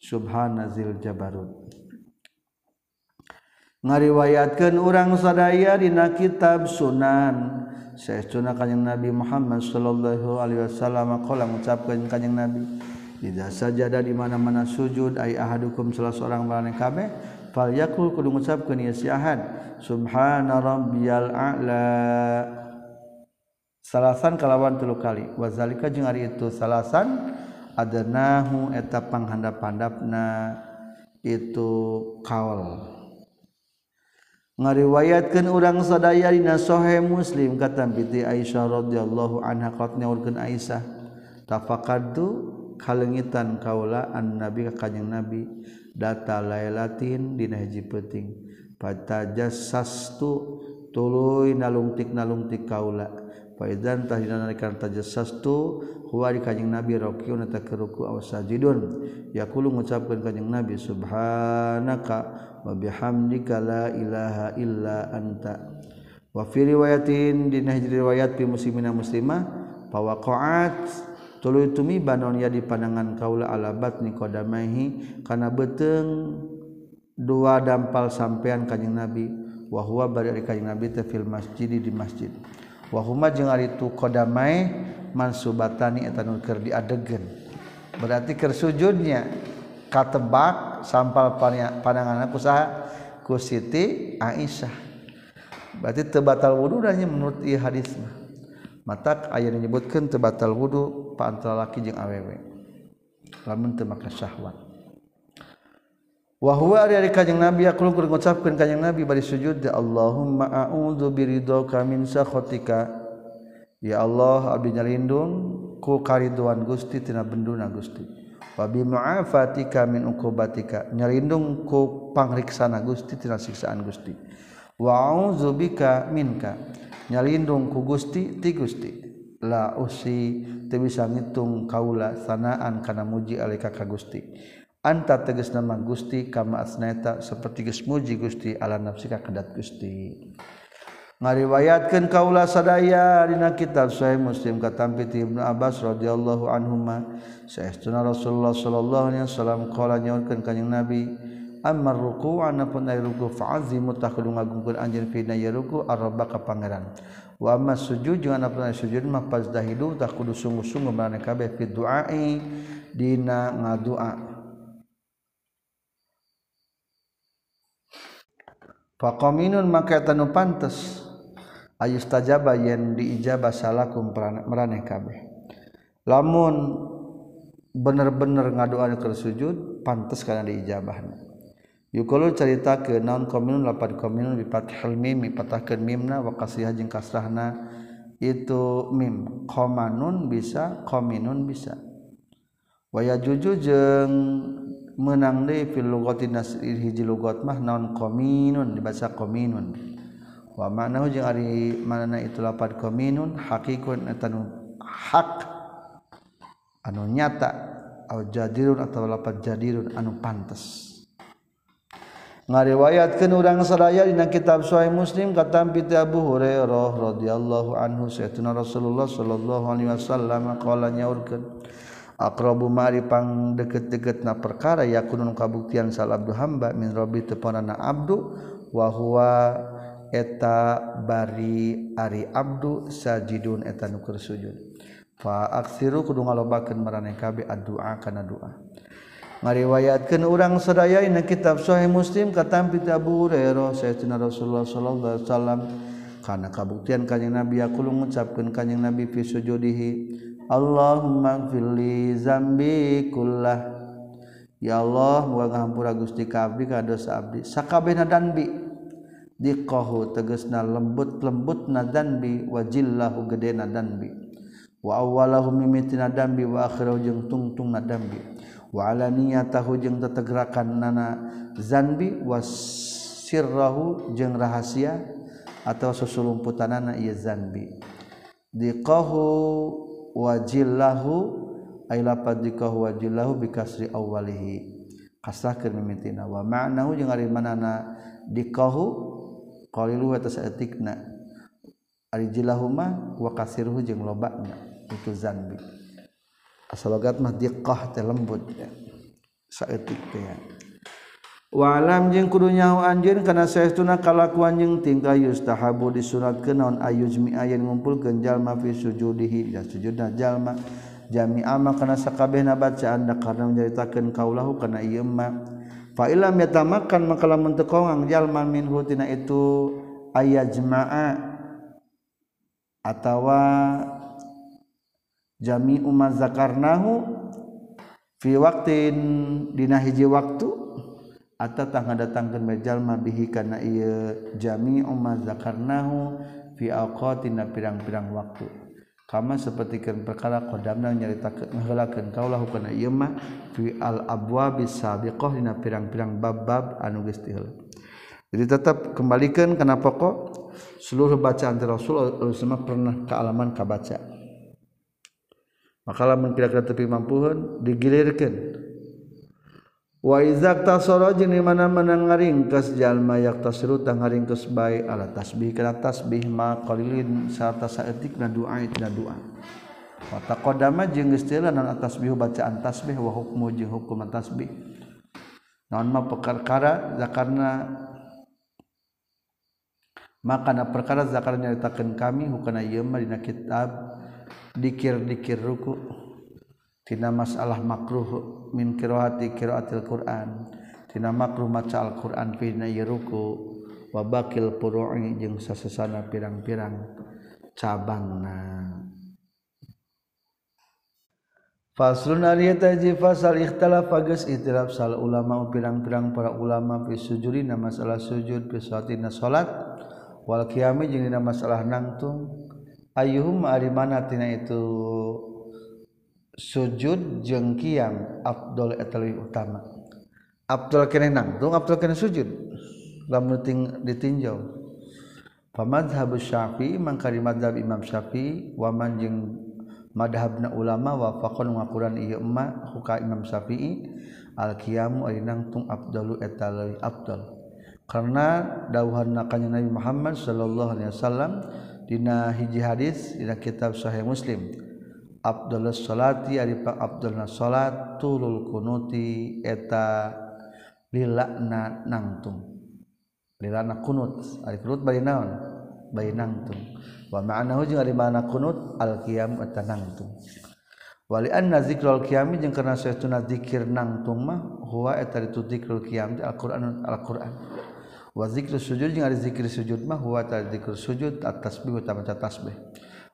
Speaker 1: subhanazil jabarut. Ngariwayatkan orang sadaya dina kitab sunan. Sayyiduna kanyang Nabi Muhammad sallallahu alaihi wasallam qala mengucapkan kanyang Nabi Ida sajadah di mana-mana sujud ay ahadukum salah seorang malaikat kabeh fal yakul kudu ngucapkeun ieu si Ahad subhana rabbiyal a'la. Salasan kalawan tilu kali. Wa zalika jeung ari itu salasan adanahu eta panghandap-handapna. Itu kaul. Ngariwayatkeun urang sadaya dina sahih Muslim kata piti Aisyah radhiyallahu anha qatnya urgen Aisyah. Tafaqaddu kalengitan kaula an nabi ka kanjing nabi. data lailatin dina hiji penting patajas sastu tuluy nalungtik nalungtik kaula. Faidan tahdina narikan tajas huwa di kanjing Nabi rakiun eta keruku awas sajidun yaqulu ngucapkeun kanjing Nabi subhanaka wa bihamdika la ilaha illa anta. Wa fi riwayatin dina hiji riwayat bi muslimina muslimah pawaqa'at tulu tumi banon ya di pandangan kaula alabat ni qadamaihi kana beteng dua dampal sampean kanjing nabi. Wa huwa bari kanjing nabi teh fil masjid di masjid. Wa huma jeung ari tu kodamai mansubatani eta nu keur diadegen. Berarti keur sujudnya katebak sampal pandangan aku saha? Ku Siti Aisyah. Berarti tebatal wudu dan menurut ieu hadis mah mata aya menyebutkan tebatal wudhu paantara laki jeung awewe lamun teu makna syahwat. Wa huwa ari ari kanjing nabi aku keur ngucapkeun kanjing nabi bari sujud ya Allahumma a'udzu biridhoka min sakhatika. Ya Allah abdi nyalindung ku kariduan Gusti tina benduna Gusti. Wa bi mu'afatika min uqubatika. Nyalindung ku pangriksana Gusti tina siksaan Gusti. Wa a'udzubika minka. nyalindung ku Gusti ti Gusti. La usi teu bisa ngitung kaula sanaan kana muji alika ka Gusti. Anta tegas nama Gusti kama asneta seperti geus muji Gusti ala nafsi ka kadat Gusti. Ngariwayatkeun kaula sadaya dina kitab sahih Muslim katampi ti Ibnu Abbas radhiyallahu anhuma. Saestuna Rasulullah sallallahu alaihi wasallam qala nyaurkeun kanjing Nabi Amar ruku anapun ay ruku fa'azimu takudu ngagungkeun anjeun fi ya ruku arba ka pangeran. Wa amma sujud jeung anapun ay sujud mah fazdahidu takudu sungguh-sungguh marane kabeh fi du'ai dina ngadua. Faqaminun maka tanu pantes ayus tajaba yen diijabah salakum marane kabeh. Lamun bener-bener ngadoa keur sujud pantes kana diijabahna. Yukulu cerita ke naon kominun lapan kominun bipat helmim patahkan mimna wakasiah jeng kasrahna itu mim komanun bisa kominun bisa. Waya juju jeng menang deh fil lugati nasir hiji lugat mah naon kominun dibaca kominun. Wa maknahu jeung ari manana itu lapan kominun hakikun etanu hak anu nyata au jadirun atau lapan jadirun anu pantes. ngariwayatkan urang seraya dina kitab Sahih Muslim kata piti Abu Hurairah radhiyallahu anhu sayyidina Rasulullah sallallahu alaihi wasallam qala nyaurkeun aqrabu mari pang deket-deketna perkara yakunun kabuktian sal abdu hamba min rabbi tepanana abdu wa huwa eta bari ari abdu sajidun eta nu sujud. Fa aksiru kudu ngalobakeun maraneh kabeh addu'a kana doa ngariwayatkan urang seraya ini kitab Sahih Muslim katampi Abu Hurairah sayyidina Rasulullah sallallahu alaihi wasallam karena kabuktian kanjeng Nabi. Aku mengucapkan kanjeng Nabi fi sujudihi Allahumma gfirli zambi kullah. Ya Allah moga ngahampura Gusti ka abdi ka dosa abdi. Sakabehna danbi. Diqahu tegasna lembut-lembutna danbi wa jillahu gedena danbi. Wa awwalahu mimitina dambi wa akhirahu jeung tungtungna dambi wala niat tahu jeng tetegrakan nana zanbi wasirrahu jeng rahasia atau susulumputan nana ieu zanbi. Diqahu wajillahu ay lapad diqahu wajillahu bikasri awwalihi. Kasrahkeun mimitina. Wa ma'nahu jeung ari manana diqahu qalilu wa tasatikna ari jilahuma wa kasirhu jeung lobana itu zanbi. asalogat mah diqah teh lembut ya. saeutik teh ya. Walam jeung kudu nyaho anjeun kana saestuna kalakuan jeung tingkah yustahabu disunatkeun naon ayujmi ayeun ngumpulkeun jalma fi sujudihi da sujudna jalma jami ma kana sakabehna bacaan da karena nyaritakeun kaulahu kana ieu ma fa ilam yatamakan maka lamun teu kongang jalma minhu tina itu ayajma'a atawa jami umat zakarnahu fi waktin dina hiji waktu atau tangga datangkan bejalma bihi karena iya jami umat zakarnahu fi awqatina pirang-pirang waktu. Kama sapertikeun perkara qadamna nyaritakeun ngahelakeun kaulah kana ieu mah fi al abwab sabiqah dina pirang-pirang bab-bab anu geus diheula. Jadi tetap kembalikan kenapa kok seluruh bacaan Rasul Rasulullah pernah kealaman kabaca. maka lamun kira-kira tepi mampuhan digilirkan wa izak tasoro jeung di mana-mana ngaringkeus jalma yak tasru tang ngaringkeus bae ala tasbih kana tasbih ma qalilin sarta saeutik na doa na doa. Wa taqaddama jeung geus teu lanan tasbih bacaan tasbih wa hukmu jeung hukum tasbih. Naon ma perkara zakarna maka na perkara zakar nyaritakeun kami hukana ieu mah dina kitab dikir-dikir ruku. Tina masalah makruh min qiraati qiraatil Quran. Tina makruh maca Al-Qur'an pina ruku. Wa bakil furu'i jeung sasesana pirang-pirang cabangna. Faslun ari eta ji fasal ikhtalafa geus itiraf sal ulama pirang-pirang para ulama fi sujudina masalah sujud fi salatina salat. Wal qiyami jeung dina masalah nangtung. ayuhum ari mana tina itu sujud jeung kiam afdol eta leuwih utama. Afdol keneh nangtung afdol keneh sujud. Lamun ditinjau. Pamadhhab syafi'i mangka di madhab imam syafi'i wa man jeung madhabna ulama wa faqon ngakuran ieu emma huka imam syafi'i al qiyamu ari nangtung afdalu eta leuwih afdal karena dawuhan na kanjeng Nabi Muhammad sallallahu alaihi wasallam Dina hiji hadis dina kitab Sahih Muslim. Abdullah salati ari pa Abdullah salatulul kunuti eta lilakna nangtung. Lilakna kunut ari kunut bari naon? Bari nangtung. Wa ma'nahu jeung ari ma'na kunut al qiyam eta nangtung. Wali anna zikrul qiyam jeung kana saestuna zikir nangtung mah huwa eta ditu zikrul qiyam al Qur'an al Qur'an wa zikru sujud jeung ari sujud mah huwa ta sujud at tasbih utawa maca tasbih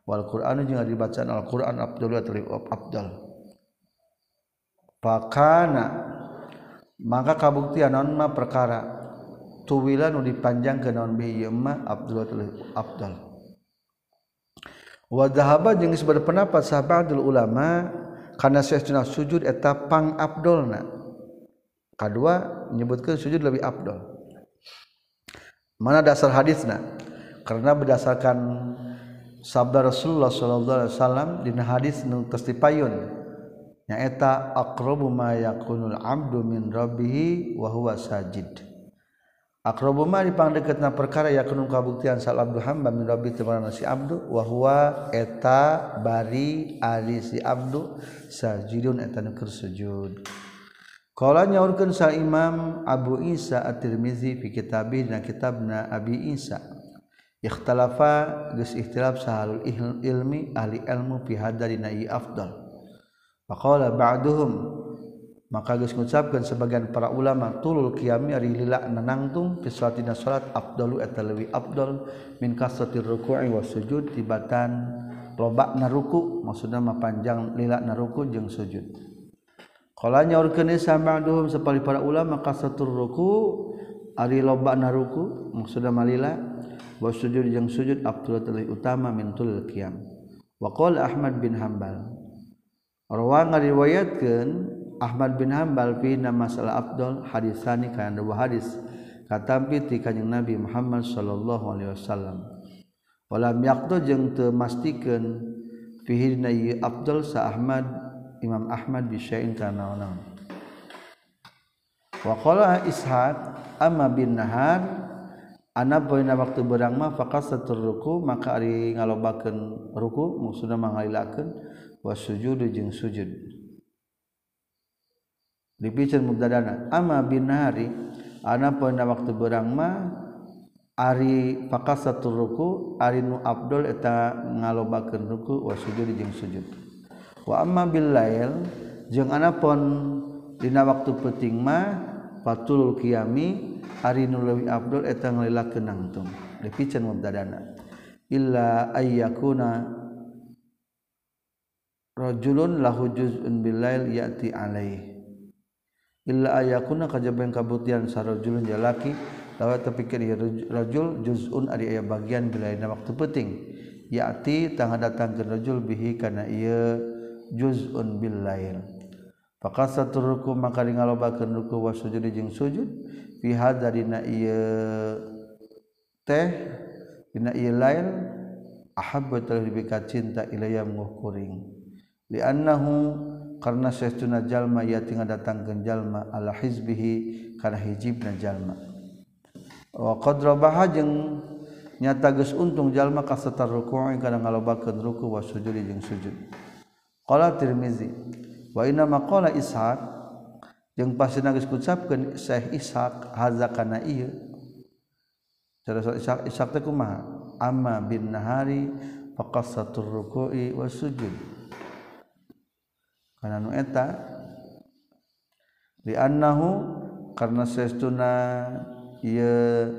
Speaker 1: wal qur'an jeung ari bacaan al qur'an afdal wa afdal pakana maka kabuktian naon mah perkara tuwila nu dipanjang ke naon bi ieu Abdul. afdal afdal wa dhahaba jeung berpendapat sahabatul ulama kana saestuna sujud eta pang afdolna kedua menyebutkan sujud lebih Abdul. mana dasar hadisnya karena berdasarkan sabda Rasulullah sallallahu alaihi wasallam dina hadis nu tos dipayun nyaeta aqrabu ma yakunul abdu min rabbih wa huwa sajid. Aqrabu ma dipang deketna perkara yakunu kabuktian sal abdu hamba min rabbi teman si abdu wa huwa eta bari ari si abdu sajidun eta nu sujud. Nyaurkan sa Imam Abu Isa at-Tirmizi fi kitabih na kitabna Abi Isa. Ikhtalafa geus ikhtilaf sahalul ilmi ahli ilmu fi hadarina afdal. Faqala ba'duhum maka geus ngucapkeun sebagian para ulama tulul qiyami ari lila nanangtung fi salatina salat afdalu eta afdal min kasratir ruku'i was sujud tibatan loba na ruku. Maksudna mah panjang lila na ruku jeung sujud Kala nyaurkeun sambang duhum sapali para ulama kasatur ruku ari loba na ruku maksudna malila wa sujud jeung sujud afdal lebih utama min tul qiyam. Wa qala Ahmad bin Hambal. Rawang ngariwayatkeun Ahmad bin Hambal fi masalah afdal hadisani kana dua hadis katampi ti kanjeng Nabi Muhammad sallallahu alaihi wasallam. Walam yaqtu jeung teu mastikeun fihi na Abdul sa Ahmad Imam Ahmad bisyain kana naon wa qala ishaq amma bin nahar ana boyna waktu berang mah faqasatur ruku maka ari ngalobakeun ruku maksudna mangalilakeun wa sujud jeung sujud dipican mubtadana amma bin nahari ana boyna waktu berang mah Ari pakas ruku Ari nu Abdul eta ngalobakeun ruku wa sujud jeung sujud wama Billail jeung anapun dina waktu peting mah patul kiami ari nu leuwih abdul eta ngelila kenangtung depikeun mubdadana illa ayyakuna rajulun lahu juz'un billail ya'ti alaih. Illa ayyakuna kajabeng kabutian sarajulun jalaki lawat terpikir ya rajul juz'un ari aya bagian bilail waktu peting ya'ti tangga datang ke rajul bihi kana ieu juzun bil lain faqasatur ruku maka di ngalobakeun ruku wa sujud jeung sujud. Fi hadza dina ieu teh dina ieu lain ahabba lebih cinta ilayya mengukuring. Li annahu karena sesuna jalma ia tinggal datang ke jalma ala hizbihi kana hijibna jalma. Wa qad rabaha jeung nyata geus untung jalma kasatar ruku' kana ngalobakeun ruku' wa sujud jeung sujud. Qala Tirmizi wa inna maqala Ishaq. Jeung pasina geus kucapkeun Syekh Ishaq haza kana ieu terus Ishaq Ishaq teh kumaha? Amma bin nahari faqassatur ruku'i was sujud. Kana nu eta li annahu karna sesuna ieu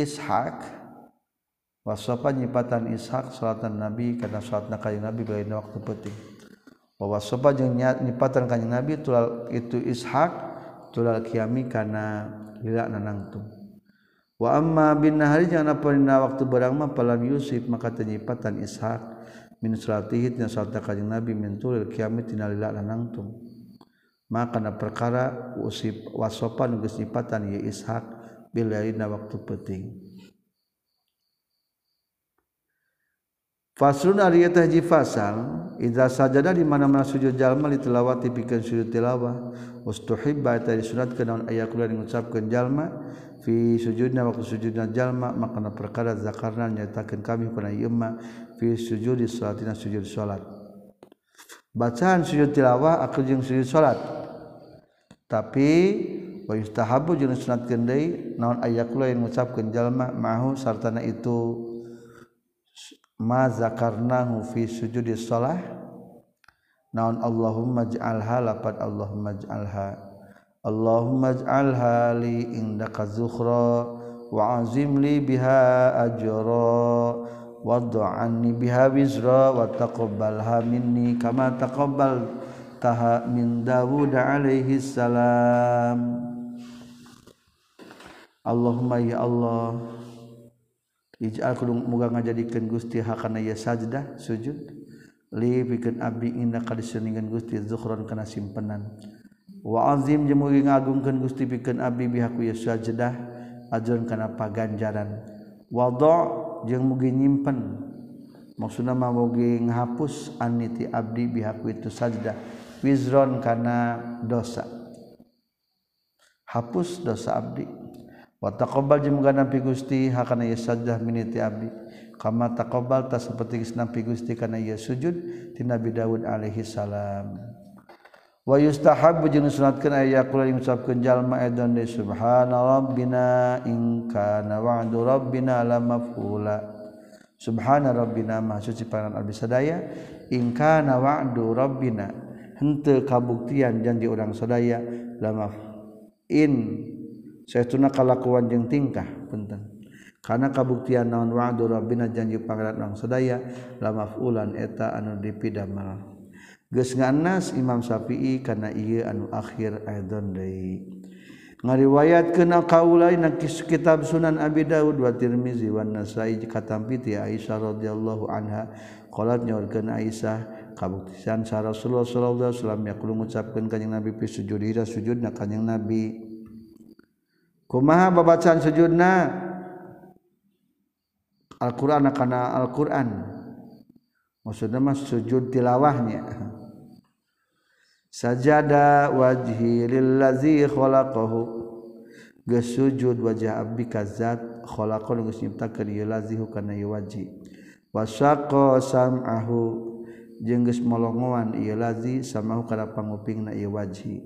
Speaker 1: Ishaq wasofa nyipatan Ishaq salatan Nabi karena salatna kayu Nabi balain waktu penting wa wasofa jeung nyipatan kanjeng Nabi tulal itu Ishak tulal kiami karena lila nanangtung wa amma bin nahari jangan apa waktu barang mah palam yusuf maka tenyipatan Ishak. Min salatihi tina salatna kanjeng Nabi min tulal kiami tina lila nanangtung maka na perkara usip wasofa geus nyipatan ya Ishak bila waktu penting Faslun ari eta hiji fasal idza sajada di mana-mana sujud jalma li tilawati pikeun sujud tilawah. Ustuhibba eta disunatkeun naon aya kula ngucapkeun jalma. Fi sujudna wa sujudna jalma makna perkara zakarna nyatakeun kami kana ieu mah. Fi sujud salatina sujud salat. Bacaan sujud tilawah aku jeung sujud salat. Tapi wa yustahabu jeung sunatkeun deui naon aya kula yang ngucapkeun jalma mahu sartana itu. maza karnahu fi sujudi shalah naon Allahumma ij'alha lapad Allahumma ij'alha Allahumma ij'alha li indaka zukhra wa azim li biha ajra wad'anni biha wizra wa taqabbalha minni kama taqabbal taha min Dawud alaihi salam. Allahumma ya Allah Ij'al kudu muga ngajadikeun Gusti hakana ya sajdah sujud. Li pikeun abdi inna kadiseningan Gusti zukhran kana simpenan. Wa azim jeung mugi ngagungkeun Gusti pikeun abdi bihaku ya sajdah ajrun kana paganjaran. Wada jeung mugi nyimpen. Maksudna mah mugi ngahapus aniti abdi bihaku itu sajdah. Wizron kana dosa. Hapus dosa abdi. wataqobal jemuga nampi gusti hakana ieu sajdah miniti abdi. Kama taqobal ta seperti nampi gusti kana ieu sujud ti Nabi Daud alaihi salam. Wa yustahab jeung sunatkeun aya yaqul yang ngucapkeun jalma edon de subhana rabbina in kana wa'du rabbina la mafula. Subhana rabbina maha suci pangaran abdi sadaya in kana wa'du rabbina. Henteu kabuktian janji urang sadaya la maf in saya tuna kalakuan jeung tingkah punten. Karena kabuktian naon wa'du rabbina janji pangeran orang sedaya la maf'ulan eta anu dipidamal. Geus nganas Imam Syafi'i kana ieu anu akhir aidon deui. Ngariwayatkeun kena kaulai kitab Sunan Abi Dawud wa Tirmizi wa Nasai katampi ti Aisyah radhiyallahu anha. Qalat nyaurkeun Aisyah kabuktian sa Rasulullah sallallahu alaihi wasallam yaqulu ngucapkeun kanjing Nabi fi sujudira sujudna kanjing Nabi. kumaha babacaan sujudna? Al-Quran karena Al-Quran. Maksudnya mas sujud tilawahnya. Sajada wajhi lillazi khalaqahu. Geus sujud wajah abdi ka zat khalaqa nu geus nyiptakeun ieu lazihu kana ieu waji wasaqa sam'ahu. Jeung geus molongoan ieu lazi samahu kana pangupingna ieu waji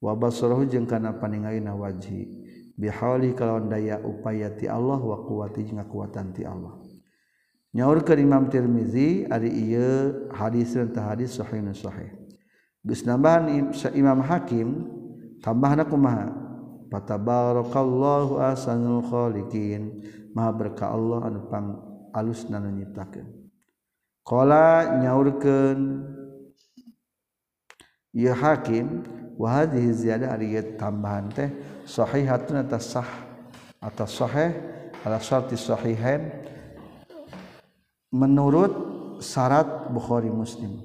Speaker 1: wa basarahu jeung kana paningalina waji. bihauli kalawan daya upaya ti Allah wa kuwati jeung kekuatan ti Allah. Nyaurkeun Imam Tirmizi ari ieu hadis teh hadis sahih sahih. Geus nambahan Imam Hakim tambahna kumaha? Fatabarakallahu ahsanul khaliqin. Maha berkah Allah anu pang alusna nu nyiptakeun. Qala nyaurkeun ieu Hakim wahadhihi ziyadah ari tambahan teh sahihatun atas sah atas sahih ala syarti sahihain. Menurut syarat Bukhari Muslim.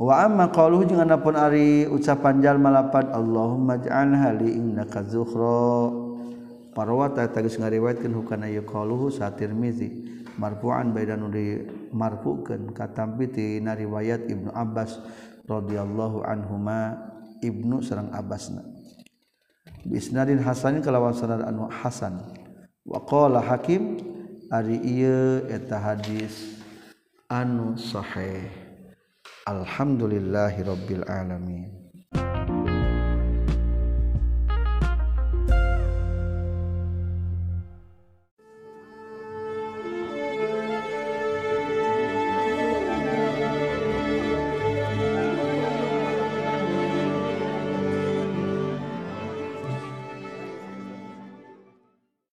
Speaker 1: Wa amma qauluhu jeung anapun ari ucapan jalma lapad Allahumma ja'alha hali innaka zukhra. Parwata tagis ngariwayatkeun hukana yaquluhu sa Tirmizi. Marfu'an baidan di marfu'keun katampi ti riwayat Ibnu Abbas. radhiyallahu anhuma Ibnu sareng Abbasna. Bisnadin hasanin kalawan sanad anu hasan. Wa qala hakim ari ieu eta hadis anu sahih. Alhamdulillahirabbil alamin.